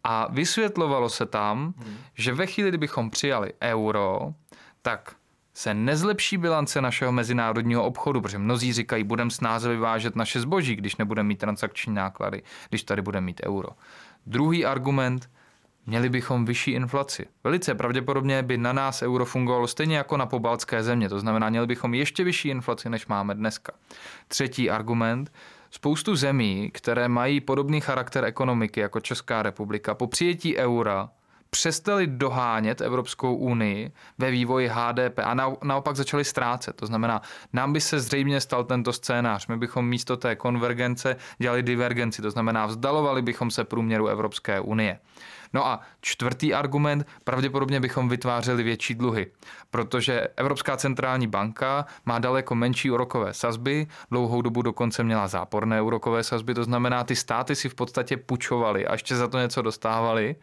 a vysvětlovalo se tam, hmm. že ve chvíli, kdybychom přijali euro, tak se nezlepší bilance našeho mezinárodního obchodu, protože mnozí říkají, budeme snáze vyvážet naše zboží, když nebudeme mít transakční náklady, když tady budeme mít euro. Druhý argument, měli bychom vyšší inflaci. Velice pravděpodobně by na nás euro fungovalo stejně jako na pobaltské země, to znamená, měli bychom ještě vyšší inflaci, než máme dneska. Třetí argument, spoustu zemí, které mají podobný charakter ekonomiky jako Česká republika, po přijetí eura přestali dohánět Evropskou unii ve vývoji HDP a naopak začali ztrácet. To znamená, nám by se zřejmě stal tento scénář. My bychom místo té konvergence dělali divergenci, to znamená, vzdalovali bychom se průměru Evropské unie. No a čtvrtý argument, pravděpodobně bychom vytvářeli větší dluhy, protože Evropská centrální banka má daleko menší úrokové sazby, dlouhou dobu dokonce měla záporné úrokové sazby, to znamená, ty státy si v podstatě půjčovaly a ještě za to něco dostávali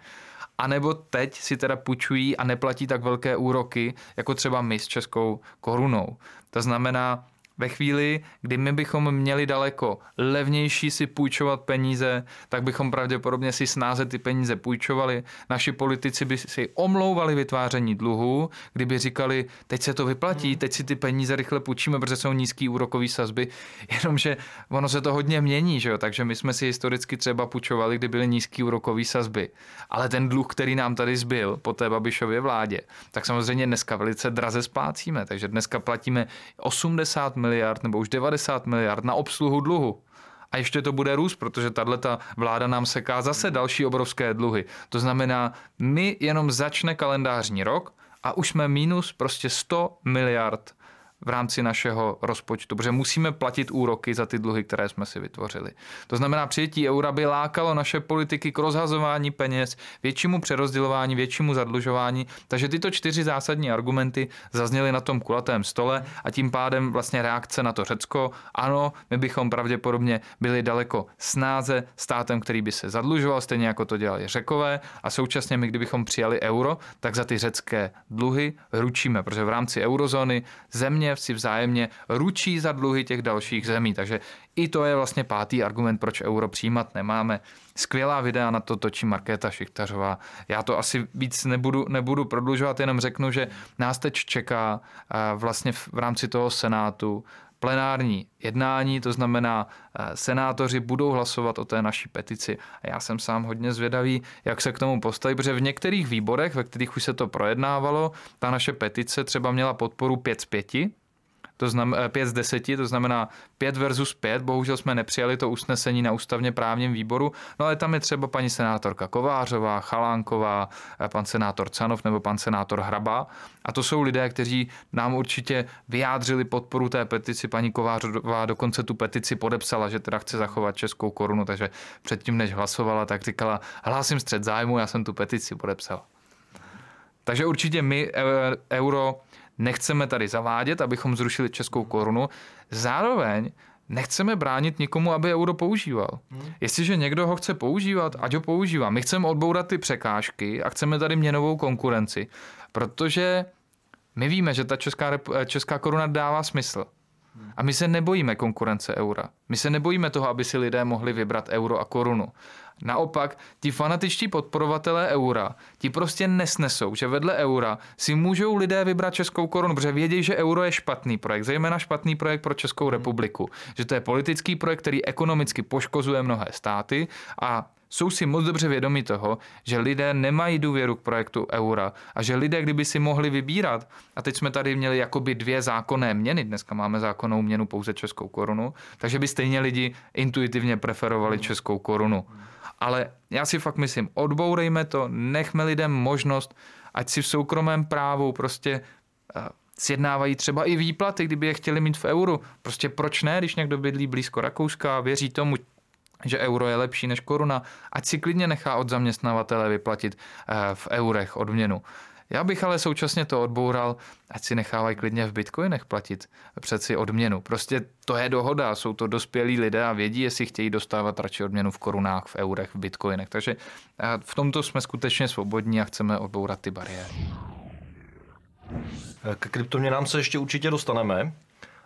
a nebo teď si teda půjčují a neplatí tak velké úroky, jako třeba my s českou korunou. To znamená, ve chvíli, kdy my bychom měli daleko levnější si půjčovat peníze, tak bychom pravděpodobně si snáze ty peníze půjčovali. Naši politici by si omlouvali vytváření dluhů, kdyby říkali, teď se to vyplatí, hmm. teď si ty peníze rychle půjčíme, protože jsou nízký úrokový sazby, jenomže ono se to hodně mění, že jo? takže my jsme si historicky třeba půjčovali, kdy byly nízký úrokový sazby. Ale ten dluh, který nám tady zbyl po té Babišově vládě, tak samozřejmě dneska velice draze splácíme, takže dneska platíme 80 miliard nebo už 90 miliard na obsluhu dluhu. A ještě to bude růst, protože tahle vláda nám seká zase další obrovské dluhy. To znamená, my jenom začne kalendářní rok a už jsme minus prostě 100 miliard v rámci našeho rozpočtu, protože musíme platit úroky za ty dluhy, které jsme si vytvořili. To znamená, přijetí eura by lákalo naše politiky k rozhazování peněz, většímu přerozdělování, většímu zadlužování. Takže tyto čtyři zásadní argumenty zazněly na tom kulatém stole a tím pádem vlastně reakce na to Řecko. Ano, my bychom pravděpodobně byli daleko snáze státem, který by se zadlužoval, stejně jako to dělali Řekové a současně my, kdybychom přijali euro, tak za ty řecké dluhy ručíme, protože v rámci eurozóny země si vzájemně ručí za dluhy těch dalších zemí. Takže i to je vlastně pátý argument, proč euro přijímat nemáme. Skvělá videa na to točí Markéta Šichtařová. Já to asi víc nebudu, nebudu prodlužovat, jenom řeknu, že nás teď čeká vlastně v rámci toho Senátu plenární jednání, to znamená, eh, senátoři budou hlasovat o té naší petici. A já jsem sám hodně zvědavý, jak se k tomu postaví, protože v některých výborech, ve kterých už se to projednávalo, ta naše petice třeba měla podporu 5 z 5, to znamená 5 z 10, to znamená 5 versus 5. Bohužel jsme nepřijali to usnesení na ústavně právním výboru, no ale tam je třeba paní senátorka Kovářová, Chalánková, eh, pan senátor Canov nebo pan senátor Hraba. A to jsou lidé, kteří nám určitě vyjádřili podporu té petici. Paní Kovářová dokonce tu petici podepsala, že teda chce zachovat českou korunu, takže předtím, než hlasovala, tak říkala, hlásím střed zájmu, já jsem tu petici podepsala. Takže určitě my eh, euro nechceme tady zavádět, abychom zrušili českou korunu. Zároveň nechceme bránit nikomu, aby euro používal. Hmm. Jestliže někdo ho chce používat, ať ho používá. My chceme odbourat ty překážky a chceme tady měnovou konkurenci, protože my víme, že ta česká, česká koruna dává smysl. A my se nebojíme konkurence eura. My se nebojíme toho, aby si lidé mohli vybrat euro a korunu. Naopak, ti fanatičtí podporovatelé eura, ti prostě nesnesou, že vedle eura si můžou lidé vybrat českou korunu, protože vědí, že euro je špatný projekt, zejména špatný projekt pro Českou republiku. Že to je politický projekt, který ekonomicky poškozuje mnohé státy a jsou si moc dobře vědomi toho, že lidé nemají důvěru k projektu eura a že lidé, kdyby si mohli vybírat, a teď jsme tady měli jakoby dvě zákonné měny, dneska máme zákonnou měnu pouze českou korunu, takže by stejně lidi intuitivně preferovali českou korunu. Ale já si fakt myslím, odbourejme to, nechme lidem možnost, ať si v soukromém právu prostě uh, sjednávají třeba i výplaty, kdyby je chtěli mít v euru. Prostě proč ne, když někdo bydlí blízko Rakouska a věří tomu, že euro je lepší než koruna, ať si klidně nechá od zaměstnavatele vyplatit uh, v eurech odměnu. Já bych ale současně to odboural, ať si nechávají klidně v bitcoinech platit přeci odměnu. Prostě to je dohoda, jsou to dospělí lidé a vědí, jestli chtějí dostávat radši odměnu v korunách, v eurech, v bitcoinech. Takže v tomto jsme skutečně svobodní a chceme odbourat ty bariéry. K kryptoměnám se ještě určitě dostaneme,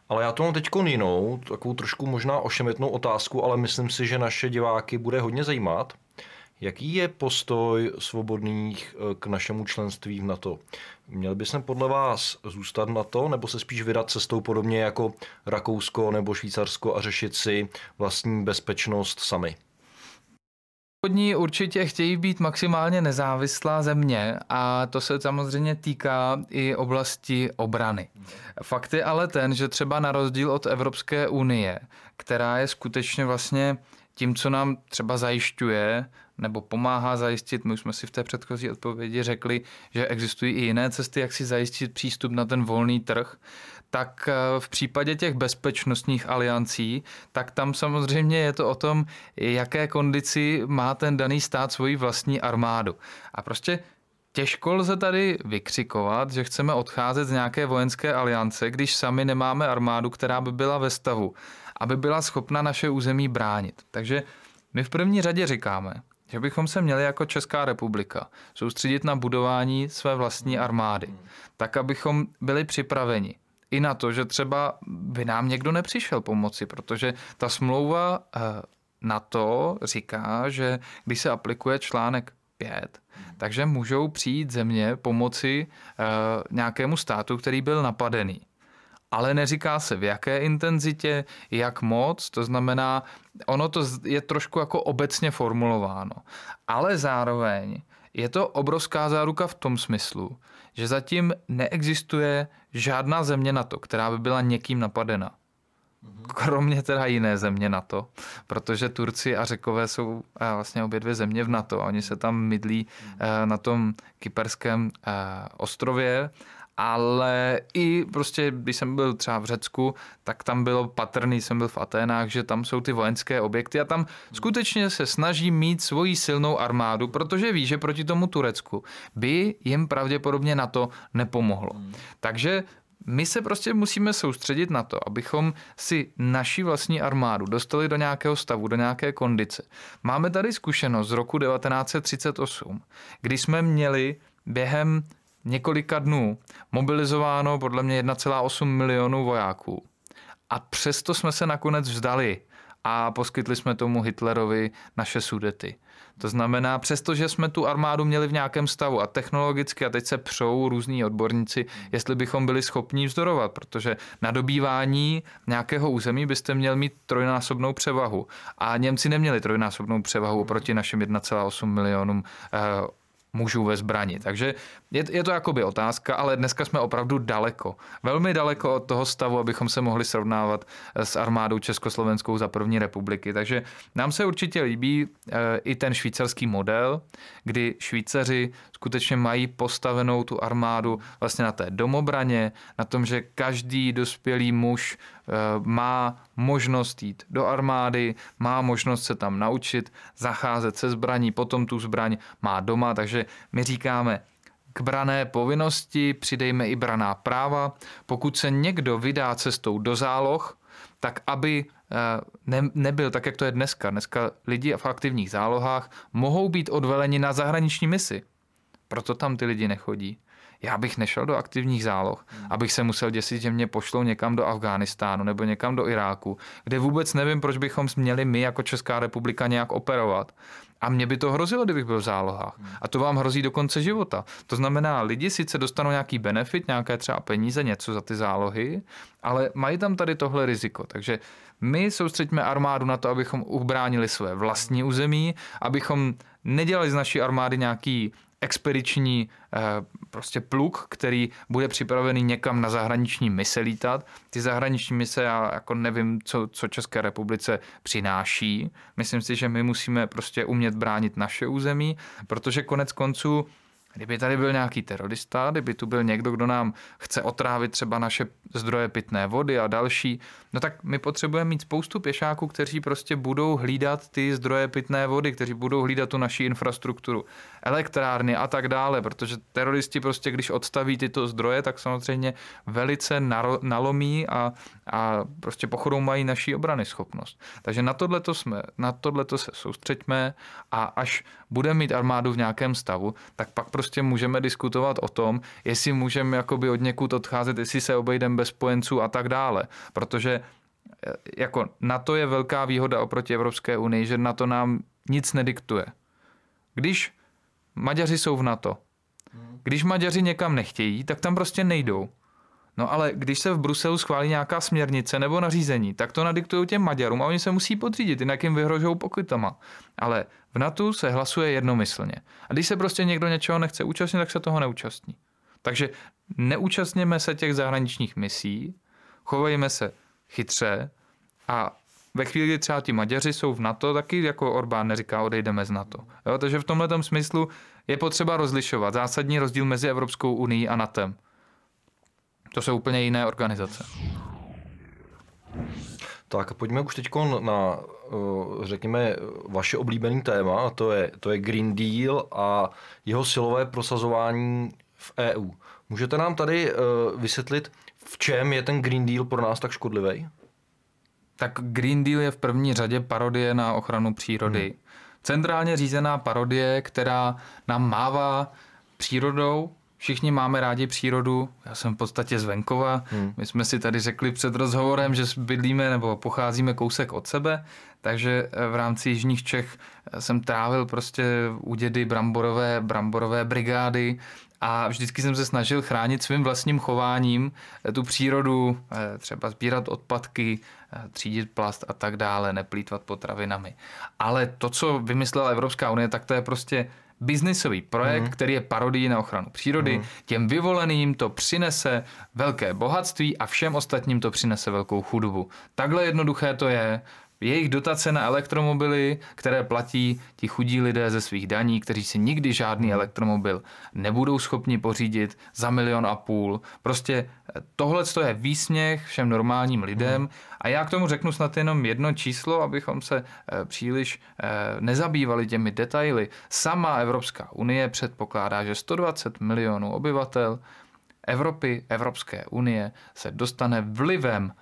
ale já to mám teď jinou, takovou trošku možná ošemetnou otázku, ale myslím si, že naše diváky bude hodně zajímat. Jaký je postoj svobodných eh, k našemu členství v NATO? Měl by se podle vás zůstat na to, nebo se spíš vydat cestou podobně jako Rakousko nebo Švýcarsko a řešit si vlastní bezpečnost sami? Svobodní určitě chtějí být maximálně nezávislá země a to se samozřejmě týká i oblasti obrany. Fakt je ale ten, že třeba na rozdíl od Evropské unie, která je skutečně vlastně tím, co nám třeba zajišťuje nebo pomáhá zajistit, my už jsme si v té předchozí odpovědi řekli, že existují i jiné cesty, jak si zajistit přístup na ten volný trh, tak eh, v případě těch bezpečnostních aliancí, tak tam samozřejmě je to o tom, jaké kondici má ten daný stát svoji vlastní armádu. A prostě Těžko lze tady vykřikovat, že chceme odcházet z nějaké vojenské aliance, když sami nemáme armádu, která by byla ve stavu, aby byla schopna naše území bránit. Takže my v první řadě říkáme, že bychom se měli jako Česká republika soustředit na budování své vlastní armády, tak abychom byli připraveni i na to, že třeba by nám někdo nepřišel pomoci, protože ta smlouva eh, na to říká, že když se aplikuje článek 5, takže můžou přijít země pomoci eh, nějakému státu, který byl napadený. Ale neříká se v jaké intenzitě, jak moc, to znamená, ono to je trošku jako obecně formulováno, ale zároveň je to obrovská záruka v tom smyslu, že zatím neexistuje žádná země na to, která by byla někým napadena. Kromě teda jiné země NATO, protože Turci a Řekové jsou eh, vlastně obě dvě země v NATO. Oni se tam mydlí eh, na tom kyperském eh, ostrově ale i prostě, když jsem byl třeba v Řecku, tak tam bylo patrný, jsem byl v Aténách, že tam jsou ty vojenské objekty a tam skutečně se snaží mít svoji silnou armádu, protože ví, že proti tomu Turecku by jim pravděpodobně na to nepomohlo. Hmm. Takže my se prostě musíme soustředit na to, abychom si naši vlastní armádu dostali do nějakého stavu, do nějaké kondice. Máme tady zkušenost z roku 1938, kdy jsme měli během několika dnů mobilizováno podle mě 1,8 milionů vojáků. A přesto jsme se nakonec vzdali a poskytli jsme tomu Hitlerovi naše sudety. To znamená, přestože jsme tu armádu měli v nějakém stavu a technologicky, a teď se přou různí odborníci, jestli bychom byli schopni vzdorovat, protože na dobývání nějakého území byste měl mít trojnásobnou převahu. A Němci neměli trojnásobnou převahu proti našim 1,8 milionům eh, mužů ve zbrani. Takže je, je to jakoby otázka, ale dneska jsme opravdu daleko. Velmi daleko od toho stavu, abychom se mohli srovnávat eh, s armádou Československou za první republiky. Takže nám se určitě líbí e, i ten švýcarský model, kdy Švýcaři skutečně mají postavenou tu armádu vlastně na té domobraně, na tom, že každý dospělý muž má možnost jít do armády, má možnost se tam naučit, zacházet se zbraní, potom tu zbraň má doma, takže my říkáme, k brané povinnosti přidejme i braná práva. Pokud se někdo vydá cestou do záloh, tak aby eh, ne, nebyl tak, jak to je dneska. Dneska lidi v aktivních zálohách mohou být odveleni na zahraniční misi. Proto tam ty lidi nechodí. Já bych nešel do aktivních záloh, abych se musel děsit, že mě pošlou někam do Afghánistánu nebo někam do Iráku, kde vůbec nevím, proč bychom měli my jako Česká republika nějak operovat. A mě by to hrozilo, kdybych byl v zálohách. A to vám hrozí do konce života. To znamená, lidi sice dostanou nějaký benefit, nějaké třeba peníze, něco za ty zálohy, ale mají tam tady tohle riziko. Takže my soustředíme armádu na to, abychom ubránili své vlastní území, abychom nedělali z naší armády nějaký expediční eh, prostě pluk, který bude připravený někam na zahraniční mise lítat. Ty zahraniční mise, já jako nevím, co, co České republice přináší. Myslím si, že my musíme prostě umět bránit naše území, protože konec konců Kdyby tady byl nějaký terorista, kdyby tu byl někdo, kdo nám chce otrávit třeba naše zdroje pitné vody a další, no tak my potřebujeme mít spoustu pěšáků, kteří prostě budou hlídat ty zdroje pitné vody, kteří budou hlídat tu naší infrastrukturu, elektrárny a tak dále, protože teroristi prostě, když odstaví tyto zdroje, tak samozřejmě velice nalomí a, a prostě pochodou mají naší obrany schopnost. Takže na tohle jsme, na tohleto se soustřeďme a až budeme mít armádu v nějakém stavu, tak pak prostě můžeme diskutovat o tom, jestli můžeme jakoby od někud odcházet, jestli se obejdeme bez spojenců a tak dále. Protože eh, jako NATO je velká výhoda oproti Evropské unii, že NATO nám nic nediktuje. Když Maďaři jsou v NATO, když Maďaři někam nechtějí, tak tam prostě nejdou. No ale když se v Bruselu schválí nějaká směrnice nebo nařízení, tak to nadiktují těm Maďarům a oni se musí podřídit, jinak jim vyhrožují pokutama. Ale v NATO se hlasuje jednomyslně. A když se prostě někdo něčeho nechce účastnit, tak se toho neúčastní. Takže neúčastněme se těch zahraničních misí, chovejme se chytře a ve chvíli, kdy třeba ti Maďaři jsou v NATO, taky jako Orbán neříká, odejdeme z NATO. Jo, takže v tomhle smyslu je potřeba rozlišovat zásadní rozdíl mezi Evropskou unii a NATO. To jsou úplně jiné organizace. Tak pojďme už teď na, řekněme, vaše oblíbený téma, a to je, to je Green Deal a jeho silové prosazování v EU. Můžete nám tady vysvětlit, v čem je ten Green Deal pro nás tak škodlivý? Tak Green Deal je v první řadě parodie na ochranu přírody. Hmm. Centrálně řízená parodie, která nám mává přírodou, Všichni máme rádi přírodu, já jsem v podstatě z venkova. Hmm. My jsme si tady řekli před rozhovorem, že bydlíme nebo pocházíme kousek od sebe, takže eh, v rámci Jižních Čech eh, jsem trávil prostě u dědy bramborové, bramborové brigády a vždycky jsem se snažil chránit svým vlastním chováním eh, tu přírodu, třeba sbírat odpadky, třídit plast a tak dále, neplýtvat potravinami. Ale to, co vymyslela Evropská unie, tak to je prostě biznisový projekt, mm. který je parodií na ochranu přírody. Mm. Těm vyvoleným to přinese velké bohatství a všem ostatním to přinese velkou chudobu. Takhle jednoduché to je jejich dotace na elektromobily, které platí ti chudí lidé ze svých daní, kteří si nikdy žádný elektromobil nebudou schopni pořídit za milion a půl. Prostě eh, tohle je výsměch všem normálním lidem a já k tomu řeknu snad jenom jedno číslo, abychom se eh, příliš eh, nezabývali těmi detaily. Sama Evropská unie předpokládá, že 120 milionů obyvatel Evropy, Evropské unie se dostane vlivem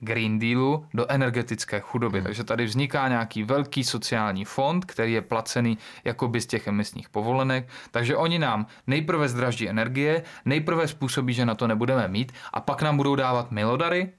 Green Dealu do energetické chudoby. Hmm. Takže tady vzniká nějaký velký sociální fond, který je placený jakoby z těch emisních povolenek. Takže oni nám nejprve zdraží energie, nejprve způsobí, že na to nebudeme mít a pak nám budou dávat milodary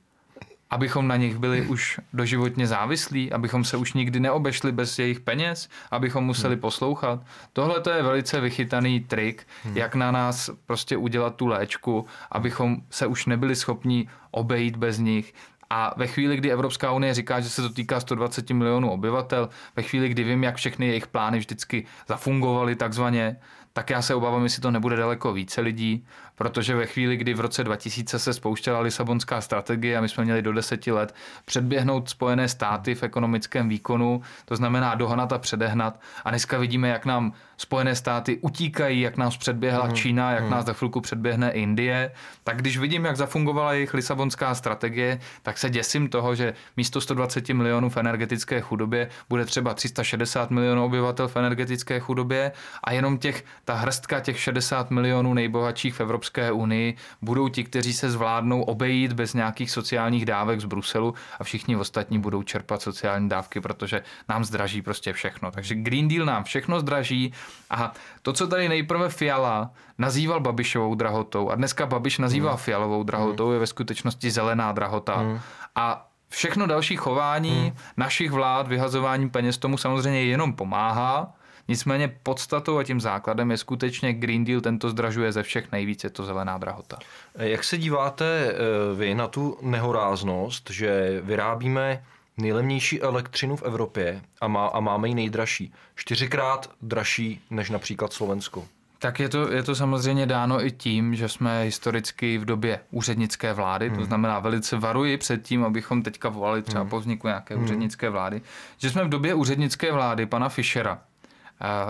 abychom na nich byli už doživotně závislí, abychom se už nikdy neobešli bez jejich peněz, abychom museli hmm. poslouchat. Tohle to je velice vychytaný trik, hmm. jak na nás prostě udělat tu léčku, abychom se už nebyli schopni obejít bez nich. A ve chvíli, kdy Evropská unie říká, že se to týká 120 milionů obyvatel, ve chvíli, kdy vím, jak všechny jejich plány vždycky zafungovaly takzvaně, tak já se obávám, jestli to nebude daleko více lidí, protože ve chvíli, kdy v roce 2000 se spouštěla Lisabonská strategie a my jsme měli do deseti let předběhnout Spojené státy v ekonomickém výkonu, to znamená dohnat a předehnat. A dneska vidíme, jak nám Spojené státy utíkají, jak nás předběhla mm. Čína, jak mm. nás za chvilku předběhne Indie. Tak když vidím, jak zafungovala jejich Lisabonská strategie, tak se děsím toho, že místo 120 milionů v energetické chudobě bude třeba 360 milionů obyvatel v energetické chudobě a jenom těch, ta hrstka těch 60 milionů nejbohatších v Evropské Evropské unii budou ti, kteří se zvládnou obejít bez nějakých sociálních dávek z Bruselu a všichni ostatní budou čerpat sociální dávky, protože nám zdraží prostě všechno. Takže Green Deal nám všechno zdraží a to, co tady nejprve Fiala nazýval Babišovou drahotou a dneska Babiš nazývá hmm. Fialovou drahotou, je ve skutečnosti zelená drahota. Hmm. A všechno další chování hmm. našich vlád, vyhazování peněz tomu samozřejmě jenom pomáhá, Nicméně podstatou a tím základem je skutečně Green Deal, tento zdražuje ze všech nejvíc, je to zelená drahota. Jak se díváte eh, vy na tu nehoráznost, že vyrábíme nejlevnější elektřinu v Evropě a, má, a máme ji nejdražší? Čtyřikrát dražší než například Slovensko. Tak je to, je to samozřejmě dáno i tím, že jsme historicky v době úřednické vlády, hmm. to znamená velice varuji před tím, abychom teďka volali třeba hmm. po vzniku nějaké hmm. úřednické vlády, že jsme v době úřednické vlády pana Fischera,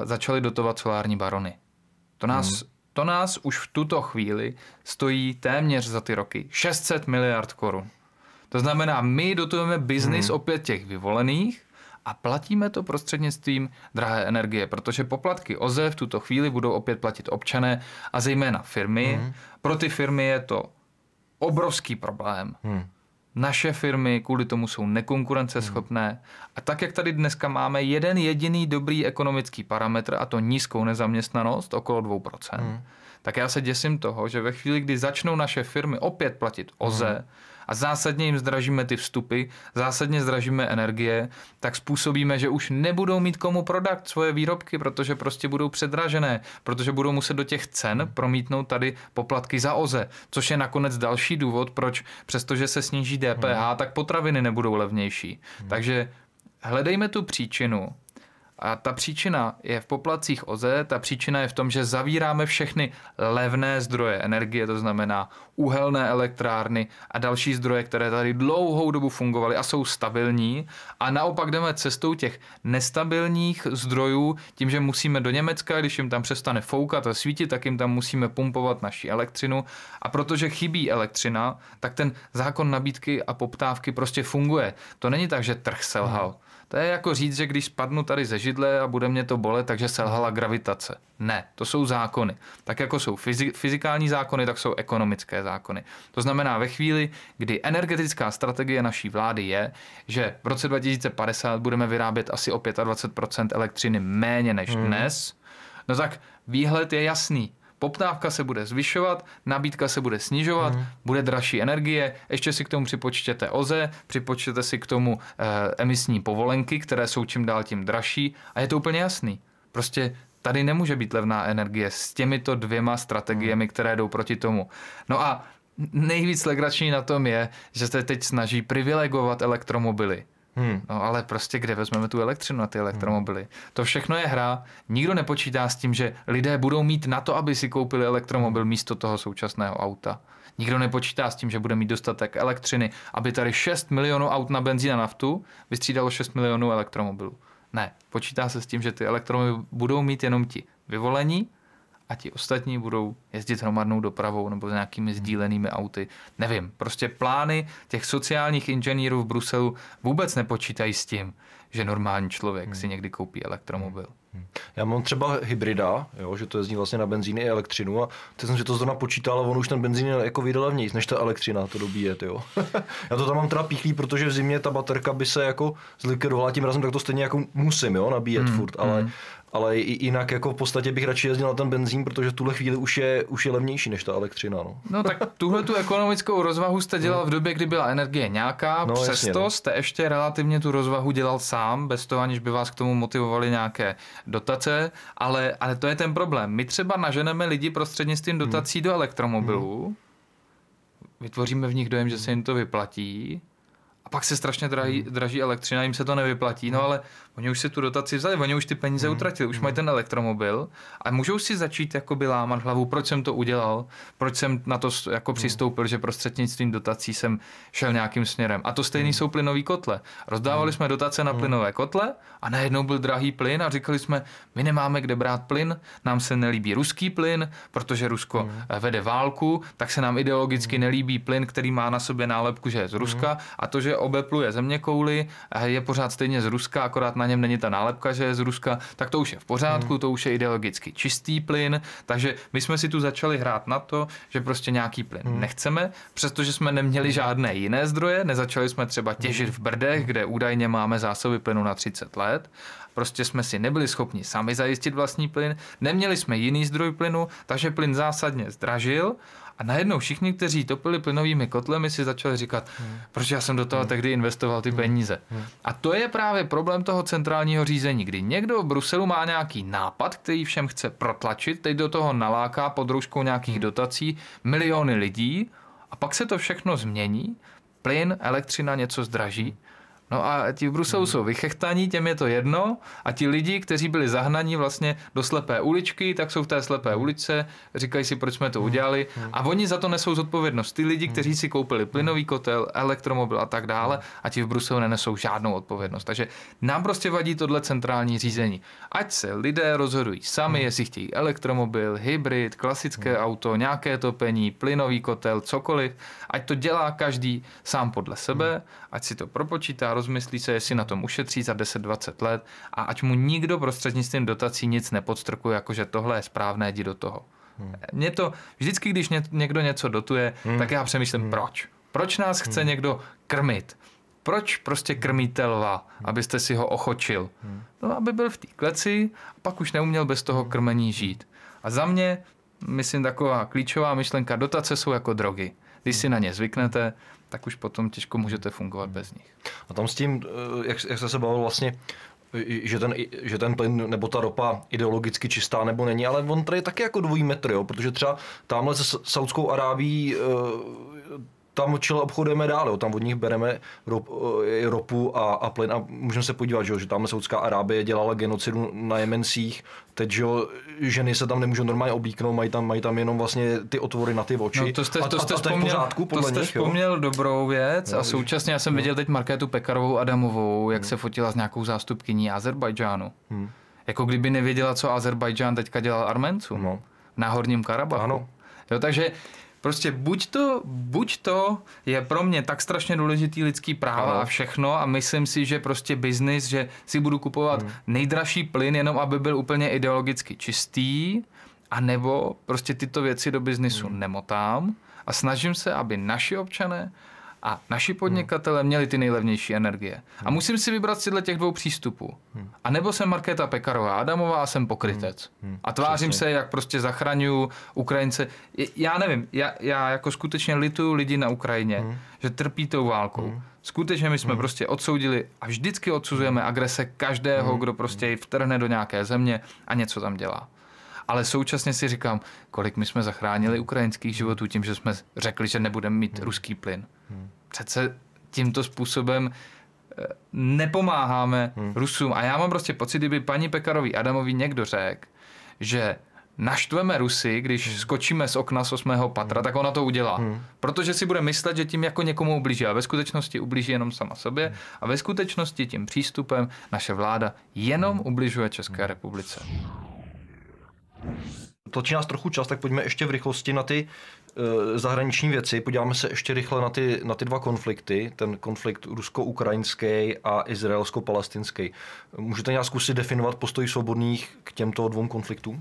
začali dotovat solární barony. To nás, hmm. to nás už v tuto chvíli stojí téměř za ty roky 600 miliard korun. To znamená, my dotujeme biznis hmm. opět těch vyvolených a platíme to prostřednictvím drahé energie, protože poplatky OZE v tuto chvíli budou opět platit občané a zejména firmy. Hmm. Pro ty firmy je to obrovský problém. Hmm. Naše firmy kvůli tomu jsou nekonkurenceschopné. Hmm. A tak, jak tady dneska máme jeden jediný dobrý ekonomický parametr, a to nízkou nezaměstnanost, okolo 2%, hmm. tak já se děsím toho, že ve chvíli, kdy začnou naše firmy opět platit OZE, hmm a zásadně jim zdražíme ty vstupy, zásadně zdražíme energie, tak způsobíme, že už nebudou mít komu prodat svoje výrobky, protože prostě budou předražené, protože budou muset do těch cen promítnout tady poplatky za OZE, což je nakonec další důvod, proč přestože se sníží DPH, hmm. tak potraviny nebudou levnější. Hmm. Takže hledejme tu příčinu, a ta příčina je v poplacích OZE, ta příčina je v tom, že zavíráme všechny levné zdroje energie, to znamená uhelné elektrárny a další zdroje, které tady dlouhou dobu fungovaly a jsou stabilní. A naopak jdeme cestou těch nestabilních zdrojů, tím, že musíme do Německa, když jim tam přestane foukat a svítit, tak jim tam musíme pumpovat naši elektřinu. A protože chybí elektřina, tak ten zákon nabídky a poptávky prostě funguje. To není tak, že trh selhal. Hmm to je jako říct, že když spadnu tady ze židle a bude mě to bolet, takže selhala gravitace. Ne, to jsou zákony. Tak jako jsou fyzikální zákony, tak jsou ekonomické zákony. To znamená, ve chvíli, kdy energetická strategie naší vlády je, že v roce 2050 budeme vyrábět asi o 25 elektřiny méně než hmm. dnes, no tak výhled je jasný poptávka se bude zvyšovat, nabídka se bude snižovat, mm. bude dražší energie, ještě si k tomu připočtěte OZE, připočtěte si k tomu e, emisní povolenky, které jsou čím dál tím dražší a je to úplně jasný. Prostě tady nemůže být levná energie s těmito dvěma strategiemi, mm. které jdou proti tomu. No a nejvíc legrační na tom je, že se teď snaží privilegovat elektromobily. Hmm. No ale prostě kde vezmeme tu elektřinu na ty elektromobily? Hmm. To všechno je hra. Nikdo nepočítá s tím, že lidé budou mít na to, aby si koupili elektromobil místo toho současného auta. Nikdo nepočítá s tím, že bude mít dostatek elektřiny, aby tady 6 milionů aut na benzín a naftu vystřídalo 6 milionů elektromobilů. Ne, počítá se s tím, že ty elektromobily budou mít jenom ti vyvolení a ti ostatní budou jezdit hromadnou dopravou nebo s nějakými sdílenými auty. Nevím, prostě plány těch sociálních inženýrů v Bruselu vůbec nepočítají s tím, že normální člověk hmm. si někdy koupí elektromobil. Hmm. Já mám třeba hybrida, jo, že to jezdí vlastně na benzíny i elektřinu a teď jsem si to zrovna počítal a on už ten benzín je jako levnější, než ta elektřina to dobíjet. Jo. (laughs) Já to tam mám teda píchlý, protože v zimě ta baterka by se jako zlikvidovala tím razem, tak to stejně jako musím jo, nabíjet hmm. furt, ale, hmm ale jinak jako v podstatě bych radši jezdil na ten benzín, protože v tuhle chvíli už je už je levnější než ta elektřina. No, no tak tuhle tu ekonomickou rozvahu jste dělal v době, kdy byla energie nějaká, no, přesto jasně, no. jste ještě relativně tu rozvahu dělal sám, bez toho aniž by vás k tomu motivovali nějaké dotace, ale, ale to je ten problém. My třeba naženeme lidi prostřednictvím dotací hmm. do elektromobilů, hmm. vytvoříme v nich dojem, že se jim to vyplatí, a pak se strašně draží, hmm. draží elektřina, jim se to nevyplatí, no ale oni už si tu dotaci vzali, oni už ty peníze hmm. utratili, už hmm. mají ten elektromobil a můžou si začít jakoby lámat hlavu, proč jsem to udělal, proč jsem na to jako přistoupil, že prostřednictvím dotací jsem šel nějakým směrem. A to stejný jsou plynový kotle. Rozdávali jsme dotace na plynové kotle a najednou byl drahý plyn a říkali jsme, my nemáme kde brát plyn, nám se nelíbí ruský plyn, protože Rusko vede válku, tak se nám ideologicky nelíbí plyn, který má na sobě nálepku, že je z Ruska a to, že obepluje země kouly, je pořád stejně z Ruska, akorát na něm není ta nálepka, že je z Ruska, tak to už je v pořádku, hmm. to už je ideologicky čistý plyn, takže my jsme si tu začali hrát na to, že prostě nějaký plyn hmm. nechceme, přestože jsme neměli žádné jiné zdroje, nezačali jsme třeba těžit v Brdech, kde údajně máme zásoby plynu na 30 let, Prostě jsme si nebyli schopni sami zajistit vlastní plyn, neměli jsme jiný zdroj plynu, takže plyn zásadně zdražil a najednou všichni, kteří topili plynovými kotlemi, si začali říkat, hmm. proč já jsem do toho hmm. tehdy investoval ty hmm. peníze. Hmm. A to je právě problém toho centrálního řízení, kdy někdo v Bruselu má nějaký nápad, který všem chce protlačit, teď do toho naláká pod rouškou nějakých hmm. dotací miliony lidí a pak se to všechno změní, plyn, elektřina něco zdraží No a ti v Bruselu hmm. jsou vychechtaní, těm je to jedno a ti lidi, kteří byli zahnaní vlastně do slepé uličky, tak jsou v té slepé hmm. ulice, říkají si, proč jsme to hmm. udělali a oni za to nesou zodpovědnost. Ty lidi, kteří si koupili plynový kotel, elektromobil a tak dále a ti v Bruselu nenesou žádnou odpovědnost. Takže nám prostě vadí tohle centrální řízení. Ať se lidé rozhodují sami, jestli chtějí elektromobil, hybrid, klasické auto, nějaké topení, plynový kotel, cokoliv, ať to dělá každý sám podle sebe, ať si to propočítá, rozmyslí se, jestli na tom ušetří za 10-20 let a ať mu nikdo prostřednictvím dotací nic nepodstrkuje, jakože tohle je správné, jdi do toho. Hmm. Mě to, vždycky, když někdo něco dotuje, hmm. tak já přemýšlím, hmm. proč? Proč nás chce hmm. někdo krmit? Proč prostě krmíte lva, hmm. abyste si ho ochočil? Hmm. No, aby byl v té kleci a pak už neuměl bez toho krmení žít. A za mě, myslím, taková klíčová myšlenka, dotace jsou jako drogy. Když si na ně zvyknete, tak už potom těžko můžete fungovat bez nich. A tam s tím, eh, jak, jak jste se bavil vlastně, že ten, že ten plyn nebo ta ropa ideologicky čistá nebo není, ale on tady je taky jako dvojí metr, jo? protože třeba tamhle se Saudskou Arábí eh, tam čele obchodujeme dál, jo. tam od nich bereme rop, eh, ropu a, a plyn a můžeme se podívat, že, že tam Saudská Arábie dělala genocidu na Jemencích, teď že ženy se tam nemůžou normálně oblíknout, mají tam, mají tam jenom vlastně ty otvory na ty oči. No to jste, to jste a, a to vzpomněl, pořádku, to jste nich, vzpomněl jo? dobrou věc no, a současně já jsem no. viděl teď Markétu Pekarovou Adamovou, jak hmm. se fotila s nějakou zástupkyní Azerbajdžánu. Hmm. Jako kdyby nevěděla, co Azerbajdžán teďka dělal Armencům. No. Na Horním Karabachu. Ano. Jo, takže Prostě buď to, buď to je pro mě tak strašně důležitý lidský práva ano. a všechno a myslím si, že prostě biznis, že si budu kupovat hmm. nejdražší plyn jenom, aby byl úplně ideologicky čistý, a nebo prostě tyto věci do biznisu hmm. nemotám a snažím se, aby naši občané a naši podnikatele měli ty nejlevnější energie. A musím si vybrat si těch dvou přístupů. A nebo jsem Markéta Pekarová Adamová a jsem pokrytec. A tvářím se, jak prostě zachraňuju Ukrajince. Já nevím, já, já jako skutečně lituju lidi na Ukrajině, že trpí tou válkou. Skutečně my jsme prostě odsoudili a vždycky odsuzujeme agrese každého, kdo prostě vtrhne do nějaké země a něco tam dělá. Ale současně si říkám, kolik my jsme zachránili ukrajinských životů tím, že jsme řekli, že nebudeme mít ruský plyn. Přece tímto způsobem eh, nepomáháme hmm. Rusům. A já mám prostě pocit, kdyby paní Pekarový Adamovi někdo řekl, že naštveme Rusy, když hmm. skočíme z okna z osmého patra, hmm. tak ona to udělá. Hmm. Protože si bude myslet, že tím jako někomu ublíží. A ve skutečnosti ublíží jenom sama sobě. Hmm. A ve skutečnosti tím přístupem naše vláda jenom hmm. ubližuje České hmm. republice. Tlačí nás trochu čas, tak pojďme ještě v rychlosti na ty zahraniční věci. Podíváme se ještě rychle na ty, na ty dva konflikty. Ten konflikt rusko-ukrajinský a izraelsko-palestinský. Můžete nějak zkusit definovat postoj svobodných k těmto dvou konfliktům?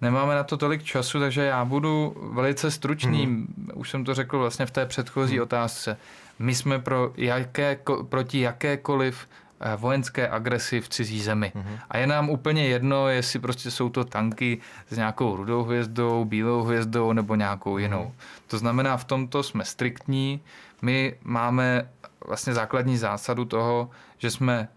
Nemáme na to tolik času, takže já budu velice stručný. Hmm. Už jsem to řekl vlastně v té předchozí hmm. otázce. My jsme pro jaké, proti jakékoliv eh, vojenské agresi v cizí zemi. A je nám úplně jedno, jestli prostě jsou to tanky s nějakou rudou hvězdou, bílou hvězdou nebo nějakou jinou. To znamená, v tomto jsme striktní. My máme vlastně základní zásadu toho, že jsme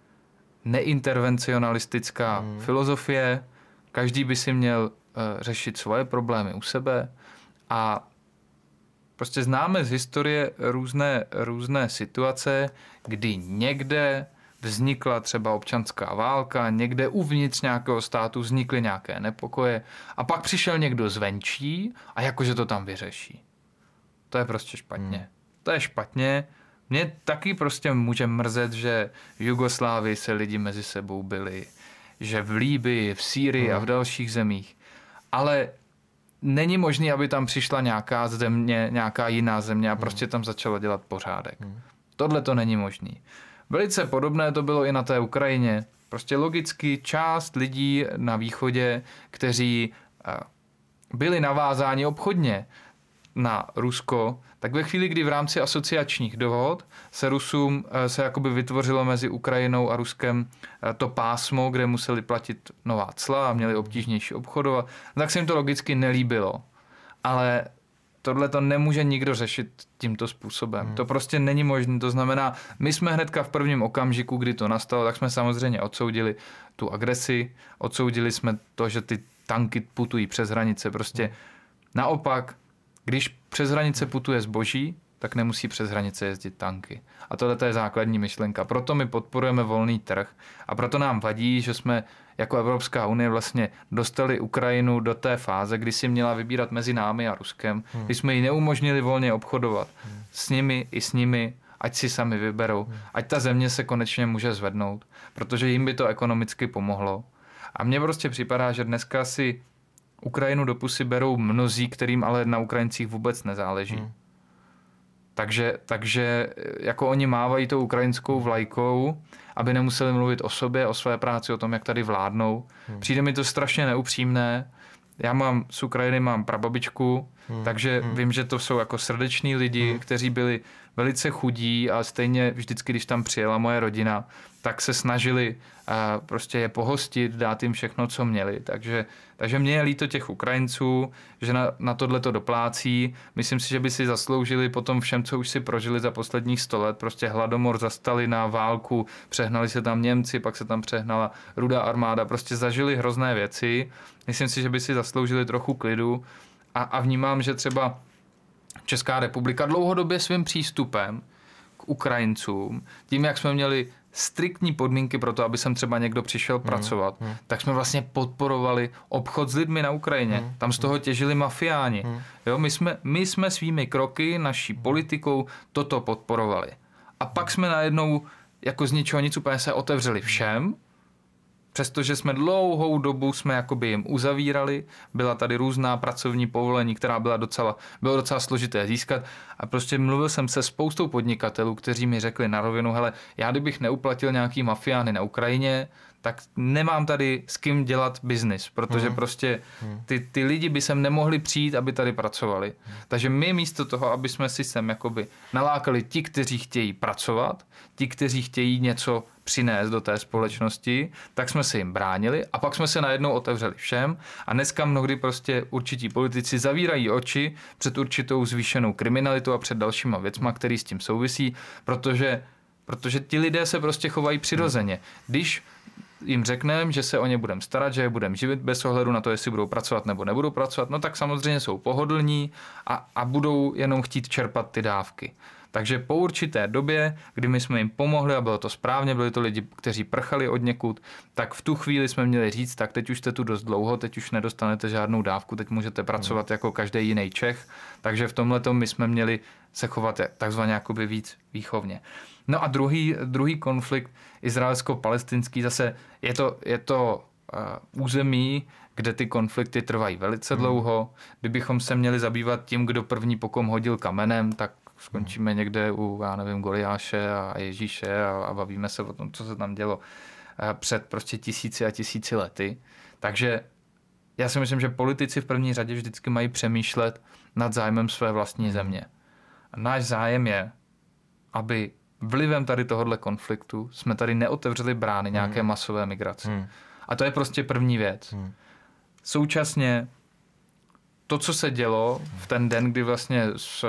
neintervencionalistická filozofie, každý by si měl eh, řešit svoje problémy u sebe a prostě známe z historie různé, různé situace, kdy někde vznikla třeba občanská válka, někde uvnitř nějakého státu vznikly nějaké nepokoje a pak přišel někdo zvenčí a jakože to tam vyřeší. To je prostě špatně. Hmm. To je špatně. Mě taky prostě může mrzet, že v Jugoslávii se lidi mezi sebou byli, že v Líbii, v Sýrii hmm. a v dalších zemích. Ale není možné, aby tam přišla nějaká země, nějaká jiná země a prostě tam začala dělat pořádek. Tohle to není možný. Velice podobné to bylo i na té Ukrajině. Prostě logicky část lidí na východě, kteří eh, byli navázáni obchodně na Rusko, tak ve chvíli, kdy v rámci asociačních dohod se Rusům eh, se jakoby vytvořilo mezi Ukrajinou a Ruskem eh, to pásmo, kde museli platit nová cla a měli obtížnější obchodovat, tak se jim to logicky nelíbilo. Ale tohle to nemůže nikdo řešit tímto způsobem. Hmm. To prostě není možné. To znamená, my jsme hnedka v prvním okamžiku, kdy to nastalo, tak jsme samozřejmě odsoudili tu agresi, odsoudili jsme to, že ty tanky putují přes hranice. Prostě hmm. naopak, když přes hranice putuje zboží, tak nemusí přes hranice jezdit tanky. A tohle je základní myšlenka. Proto my podporujeme volný trh a proto nám vadí, že jsme jako Evropská unie vlastně dostali Ukrajinu do té fáze, kdy si měla vybírat mezi námi a Ruskem, hmm. kdy jsme ji neumožnili volně obchodovat hmm. s nimi i s nimi, ať si sami vyberou, hmm. ať ta země se konečně může zvednout, protože jim by to ekonomicky pomohlo. A mně prostě připadá, že dneska si Ukrajinu do pusy berou mnozí, kterým ale na Ukrajincích vůbec nezáleží. Hmm. Takže, takže jako oni mávají tou ukrajinskou vlajkou, aby nemuseli mluvit o sobě, o své práci, o tom, jak tady vládnou. Hmm. Přijde mi to strašně neupřímné. Já mám z Ukrajiny mám prababičku, hmm. takže hmm. vím, že to jsou jako srdeční lidi, hmm. kteří byli velice chudí a stejně vždycky, když tam přijela moje rodina, tak se snažili uh, prostě je pohostit, dát jim všechno, co měli. Takže, takže mě je líto těch Ukrajinců, že na, na tohle to doplácí. Myslím si, že by si zasloužili po tom všem, co už si prožili za posledních sto let. Prostě hladomor zastali na válku, přehnali se tam Němci, pak se tam přehnala rudá armáda. Prostě zažili hrozné věci. Myslím si, že by si zasloužili trochu klidu. A, a vnímám, že třeba Česká republika dlouhodobě svým přístupem k Ukrajincům, tím, jak jsme měli striktní podmínky pro to, aby sem třeba někdo přišel hmm. pracovat, hmm. tak jsme vlastně podporovali obchod s lidmi na Ukrajině. Hmm. Tam z toho hmm. těžili mafiáni. Hmm. Jo, my, jsme, my jsme svými kroky, naší politikou toto podporovali. A pak jsme najednou jako z ničeho nic úplně se otevřeli všem, Přestože jsme dlouhou dobu jsme jakoby jim uzavírali, byla tady různá pracovní povolení, která byla docela, bylo docela složité získat. A prostě mluvil jsem se spoustou podnikatelů, kteří mi řekli na rovinu, hele, já kdybych neuplatil nějaký mafiány na Ukrajině, tak nemám tady s kým dělat biznis, protože hmm. prostě hmm. ty, ty lidi by sem nemohli přijít, aby tady pracovali. Takže my místo toho, aby jsme si sem jakoby nalákali ti, kteří chtějí pracovat, ti, kteří chtějí něco přinést do té společnosti, tak jsme se jim bránili a pak jsme se najednou otevřeli všem a dneska mnohdy prostě určití politici zavírají oči před určitou zvýšenou kriminalitou a před dalšíma věcma, který s tím souvisí, protože protože ti lidé se prostě chovají přirozeně. Když jim řekneme, že se o ně budeme starat, že je budeme živit bez ohledu na to, jestli budou pracovat nebo nebudou pracovat, no tak samozřejmě jsou pohodlní a, a budou jenom chtít čerpat ty dávky. Takže po určité době, kdy my jsme jim pomohli a bylo to správně, byli to lidi, kteří prchali od někud, tak v tu chvíli jsme měli říct, tak teď už jste tu dost dlouho, teď už nedostanete žádnou dávku, teď můžete pracovat jako každý jiný Čech. Takže v tomhle my jsme měli se chovat takzvaně jakoby víc výchovně. No a druhý, druhý konflikt izraelsko-palestinský zase je to, je to uh, území, kde ty konflikty trvají velice hmm. dlouho. Kdybychom se měli zabývat tím, kdo první pokom hodil kamenem, tak skončíme hmm. někde u, já nevím, Goliáše a Ježíše a, a bavíme se o tom, co se tam dělo uh, před prostě tisíci a tisíci lety. Takže já si myslím, že politici v první řadě vždycky mají přemýšlet nad zájmem své vlastní země. A náš zájem je, aby vlivem tady tohohle konfliktu jsme tady neotevřeli brány nějaké masové migrace. Hmm. A to je prostě první věc. Hmm. Současně to, co se dělo v ten den, kdy vlastně z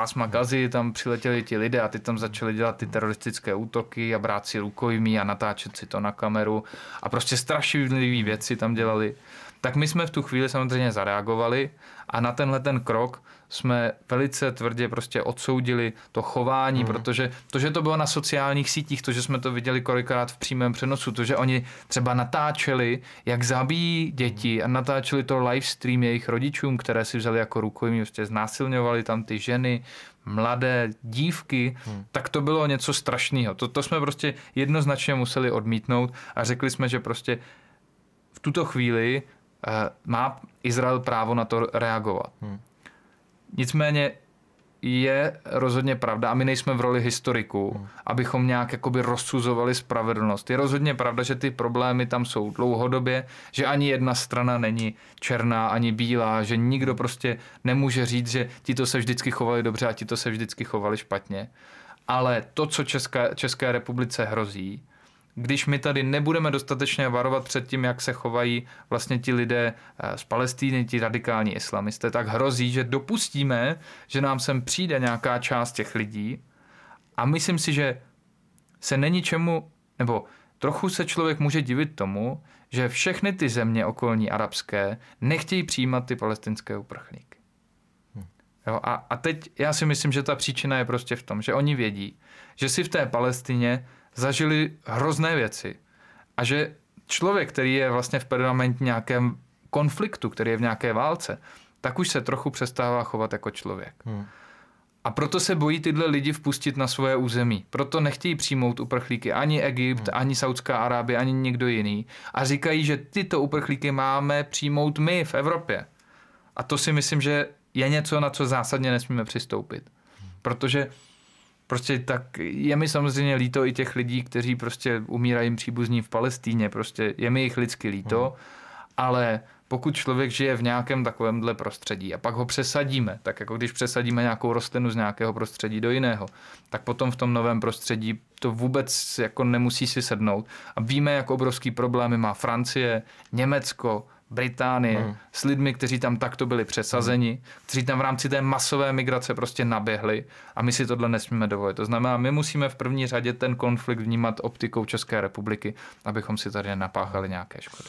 pásma Gazy tam přiletěli ti lidé a ty tam začali dělat ty teroristické útoky a brát si rukojmí a natáčet si to na kameru. A prostě strašlivé věci tam dělali, tak my jsme v tu chvíli samozřejmě zareagovali a na tenhle ten krok jsme velice tvrdě prostě odsoudili to chování, mm. protože to, že to bylo na sociálních sítích, to, že jsme to viděli kolikrát v přímém přenosu, to, že oni třeba natáčeli, jak zabíjí děti a natáčeli to live stream jejich rodičům, které si vzali jako rukojmí, prostě znásilňovali tam ty ženy, mladé dívky, hmm. tak to bylo něco strašného. To, to jsme prostě jednoznačně museli odmítnout a řekli jsme, že prostě v tuto chvíli uh, má Izrael právo na to reagovat. Hmm. Nicméně je rozhodně pravda, a my nejsme v roli historiků, hmm. abychom nějak jakoby rozsuzovali spravedlnost. Je rozhodně pravda, že ty problémy tam jsou dlouhodobě, že ani jedna strana není černá, ani bílá, že nikdo prostě nemůže říct, že ti to se vždycky chovali dobře a ti to se vždycky chovali špatně. Ale to, co České, České republice hrozí, když my tady nebudeme dostatečně varovat před tím, jak se chovají vlastně ti lidé eh, z Palestíny, ti radikální islamisté, tak hrozí, že dopustíme, že nám sem přijde nějaká část těch lidí a myslím si, že se není čemu, nebo trochu se člověk může divit tomu, že všechny ty země okolní arabské nechtějí přijímat ty palestinské uprchlíky. Hm. Jo, a, a teď já si myslím, že ta příčina je prostě v tom, že oni vědí, že si v té Palestině zažili hrozné věci a že člověk, který je vlastně v permanentně nějakém konfliktu, který je v nějaké válce, tak už se trochu přestává chovat jako člověk. Hmm. A proto se bojí tyhle lidi vpustit na svoje území. Proto nechtějí přijmout uprchlíky ani Egypt, hmm. ani Saudská Arábie, ani někdo jiný. A říkají, že tyto uprchlíky máme přijmout my v Evropě. A to si myslím, že je něco, na co zásadně nesmíme přistoupit. Protože prostě tak je mi samozřejmě líto i těch lidí, kteří prostě umírají příbuzní v Palestíně, prostě je mi jich lidsky líto, hmm. ale pokud člověk žije v nějakém takovémhle prostředí a pak ho přesadíme, tak jako když přesadíme nějakou rostlinu z nějakého prostředí do jiného, tak potom v tom novém prostředí to vůbec jako nemusí si sednout. A víme, jak obrovský problémy má Francie, Německo, Británie, hmm. s lidmi, kteří tam takto byli přesazeni, hmm. kteří tam v rámci té masové migrace prostě naběhli a my si tohle nesmíme dovolit. To znamená, my musíme v první řadě ten konflikt vnímat optikou České republiky, abychom si tady nenapáchali nějaké škody.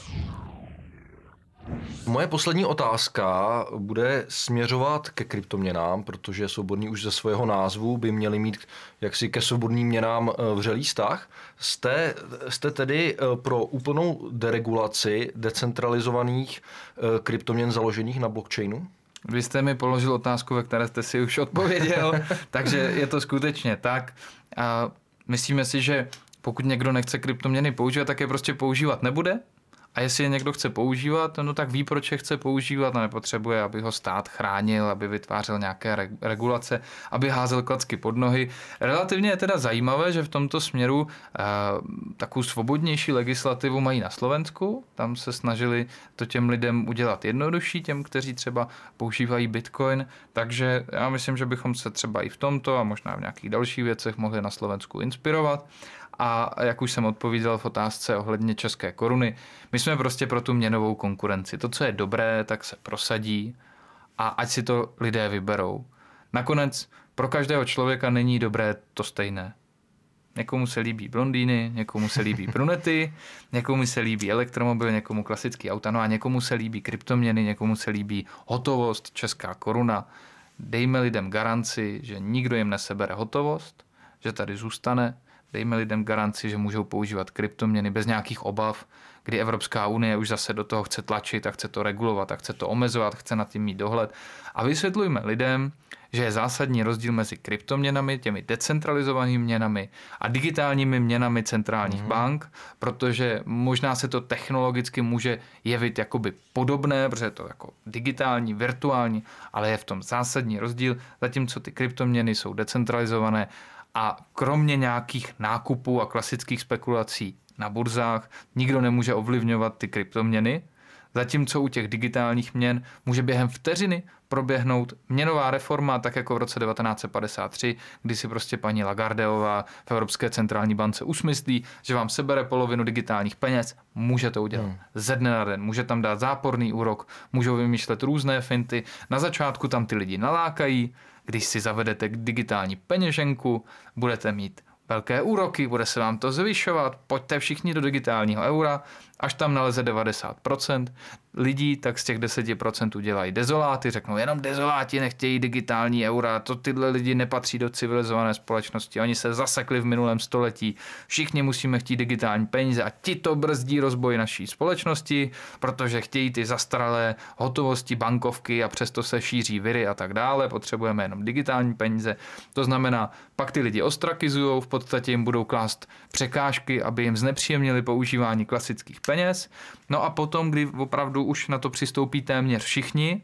Moje poslední otázka bude směřovat ke kryptoměnám, protože svobodní už ze svého názvu by měli mít jaksi ke svobodným měnám eh, vřelý vztah. Jste, jste tedy eh, pro úplnou deregulaci decentralizovaných eh, kryptoměn založených na blockchainu? Vy jste mi položil otázku, ve které jste si už odpověděl, (laughs) takže je to skutečně tak. A myslíme si, že pokud někdo nechce kryptoměny používat, tak je prostě používat nebude, a jestli je někdo chce používat, no tak ví, proč je chce používat a nepotřebuje, aby ho stát chránil, aby vytvářel nějaké regulace, aby házel klacky pod nohy. Relativně je teda zajímavé, že v tomto směru eh, takovou svobodnější legislativu mají na Slovensku. Tam se snažili to těm lidem udělat jednodušší, těm, kteří třeba používají Bitcoin. Takže já myslím, že bychom se třeba i v tomto a možná v nějakých dalších věcech mohli na Slovensku inspirovat. A jak už jsem odpovídal v otázce ohledně české koruny, my jsme prostě pro tu měnovou konkurenci. To, co je dobré, tak se prosadí a ať si to lidé vyberou. Nakonec pro každého člověka není dobré to stejné. Někomu se líbí blondýny, někomu se líbí brunety, (laughs) někomu se líbí elektromobil, někomu klasický auta, no a někomu se líbí kryptoměny, někomu se líbí hotovost, česká koruna. Dejme lidem garanci, že nikdo jim nesebere hotovost, že tady zůstane dejme lidem garanci, že můžou používat kryptoměny bez nějakých obav, kdy Evropská unie už zase do toho chce tlačit a chce to regulovat a chce to omezovat, chce na tím mít dohled. A vysvětlujme lidem, že je zásadní rozdíl mezi kryptoměnami, těmi decentralizovanými měnami a digitálními měnami centrálních mm. bank, protože možná se to technologicky může jevit jakoby podobné, protože je to jako digitální, virtuální, ale je v tom zásadní rozdíl, zatímco ty kryptoměny jsou decentralizované a kromě nějakých nákupů a klasických spekulací na burzách nikdo nemůže ovlivňovat ty kryptoměny, Zatímco u těch digitálních měn může během vteřiny proběhnout měnová reforma, tak jako v roce 1953, kdy si prostě paní Lagardeová v Evropské centrální bance usmyslí, že vám sebere polovinu digitálních peněz, může to udělat. Hmm. ze dne na den, může tam dát záporný úrok, můžou vymýšlet různé finty, na začátku tam ty lidi nalákají, když si zavedete digitální peněženku, budete mít velké úroky, bude se vám to zvyšovat, pojďte všichni do digitálního eura, až tam naleze 90% lidí, tak z těch 10% udělají dezoláty, řeknou jenom dezoláti nechtějí digitální eura, to tyhle lidi nepatří do civilizované společnosti, oni se zasekli v minulém století, všichni musíme chtít digitální peníze a ti to brzdí rozboj naší společnosti, protože chtějí ty zastaralé hotovosti, bankovky a přesto se šíří viry a tak dále, potřebujeme jenom digitální peníze. To znamená, pak ty lidi ostrakizují, v podstatě jim budou klást překážky, aby jim znepříjemnili používání klasických peněz. No a potom, kdy opravdu už na to přistoupí téměř všichni,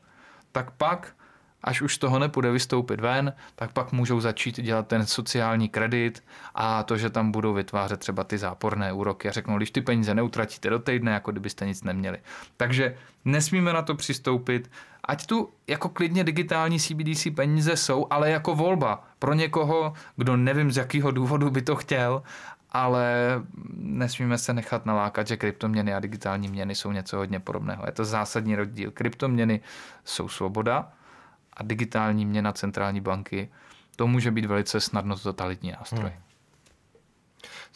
tak pak až už z toho nepůjde vystoupit ven, tak pak můžou začít dělat ten sociální kredit a to, že tam budou vytvářet třeba ty záporné úroky a řeknou, když ty peníze neutratíte do týdne, jako kdybyste nic neměli. Takže nesmíme na to přistoupit, ať tu jako klidně digitální CBDC peníze jsou, ale jako volba pro někoho, kdo nevím z jakého důvodu by to chtěl, ale nesmíme se nechat nalákat, že kryptoměny a digitální měny jsou něco hodně podobného. Je to zásadní rozdíl. Kryptoměny jsou svoboda a digitální měna centrální banky, to může být velice snadno totalitní nástroj. Hmm.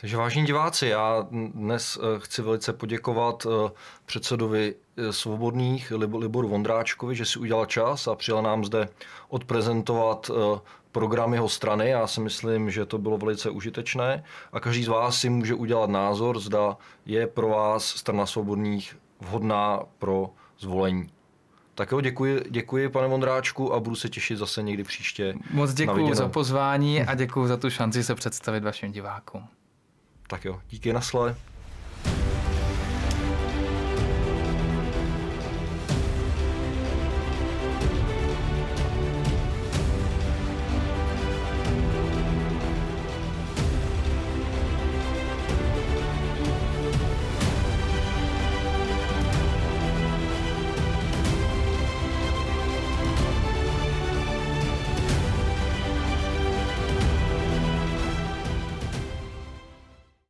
Takže vážní diváci, já dnes eh, chci velice poděkovat eh, předsedovi eh, Svobodných Liboru Vondráčkovi, že si udělal čas a přijel nám zde odprezentovat program jeho strany. Já si myslím, že to bylo velice užitečné a každý z vás si může udělat názor, zda je pro vás strana Svobodných vhodná pro zvolení. Tak jo, děkuji, děkuji pane Vondráčku a budu se těšit zase někdy příště. Moc děkuji za pozvání a děkuji za tu šanci se představit vašim divákům. Tak jo, díky nasle.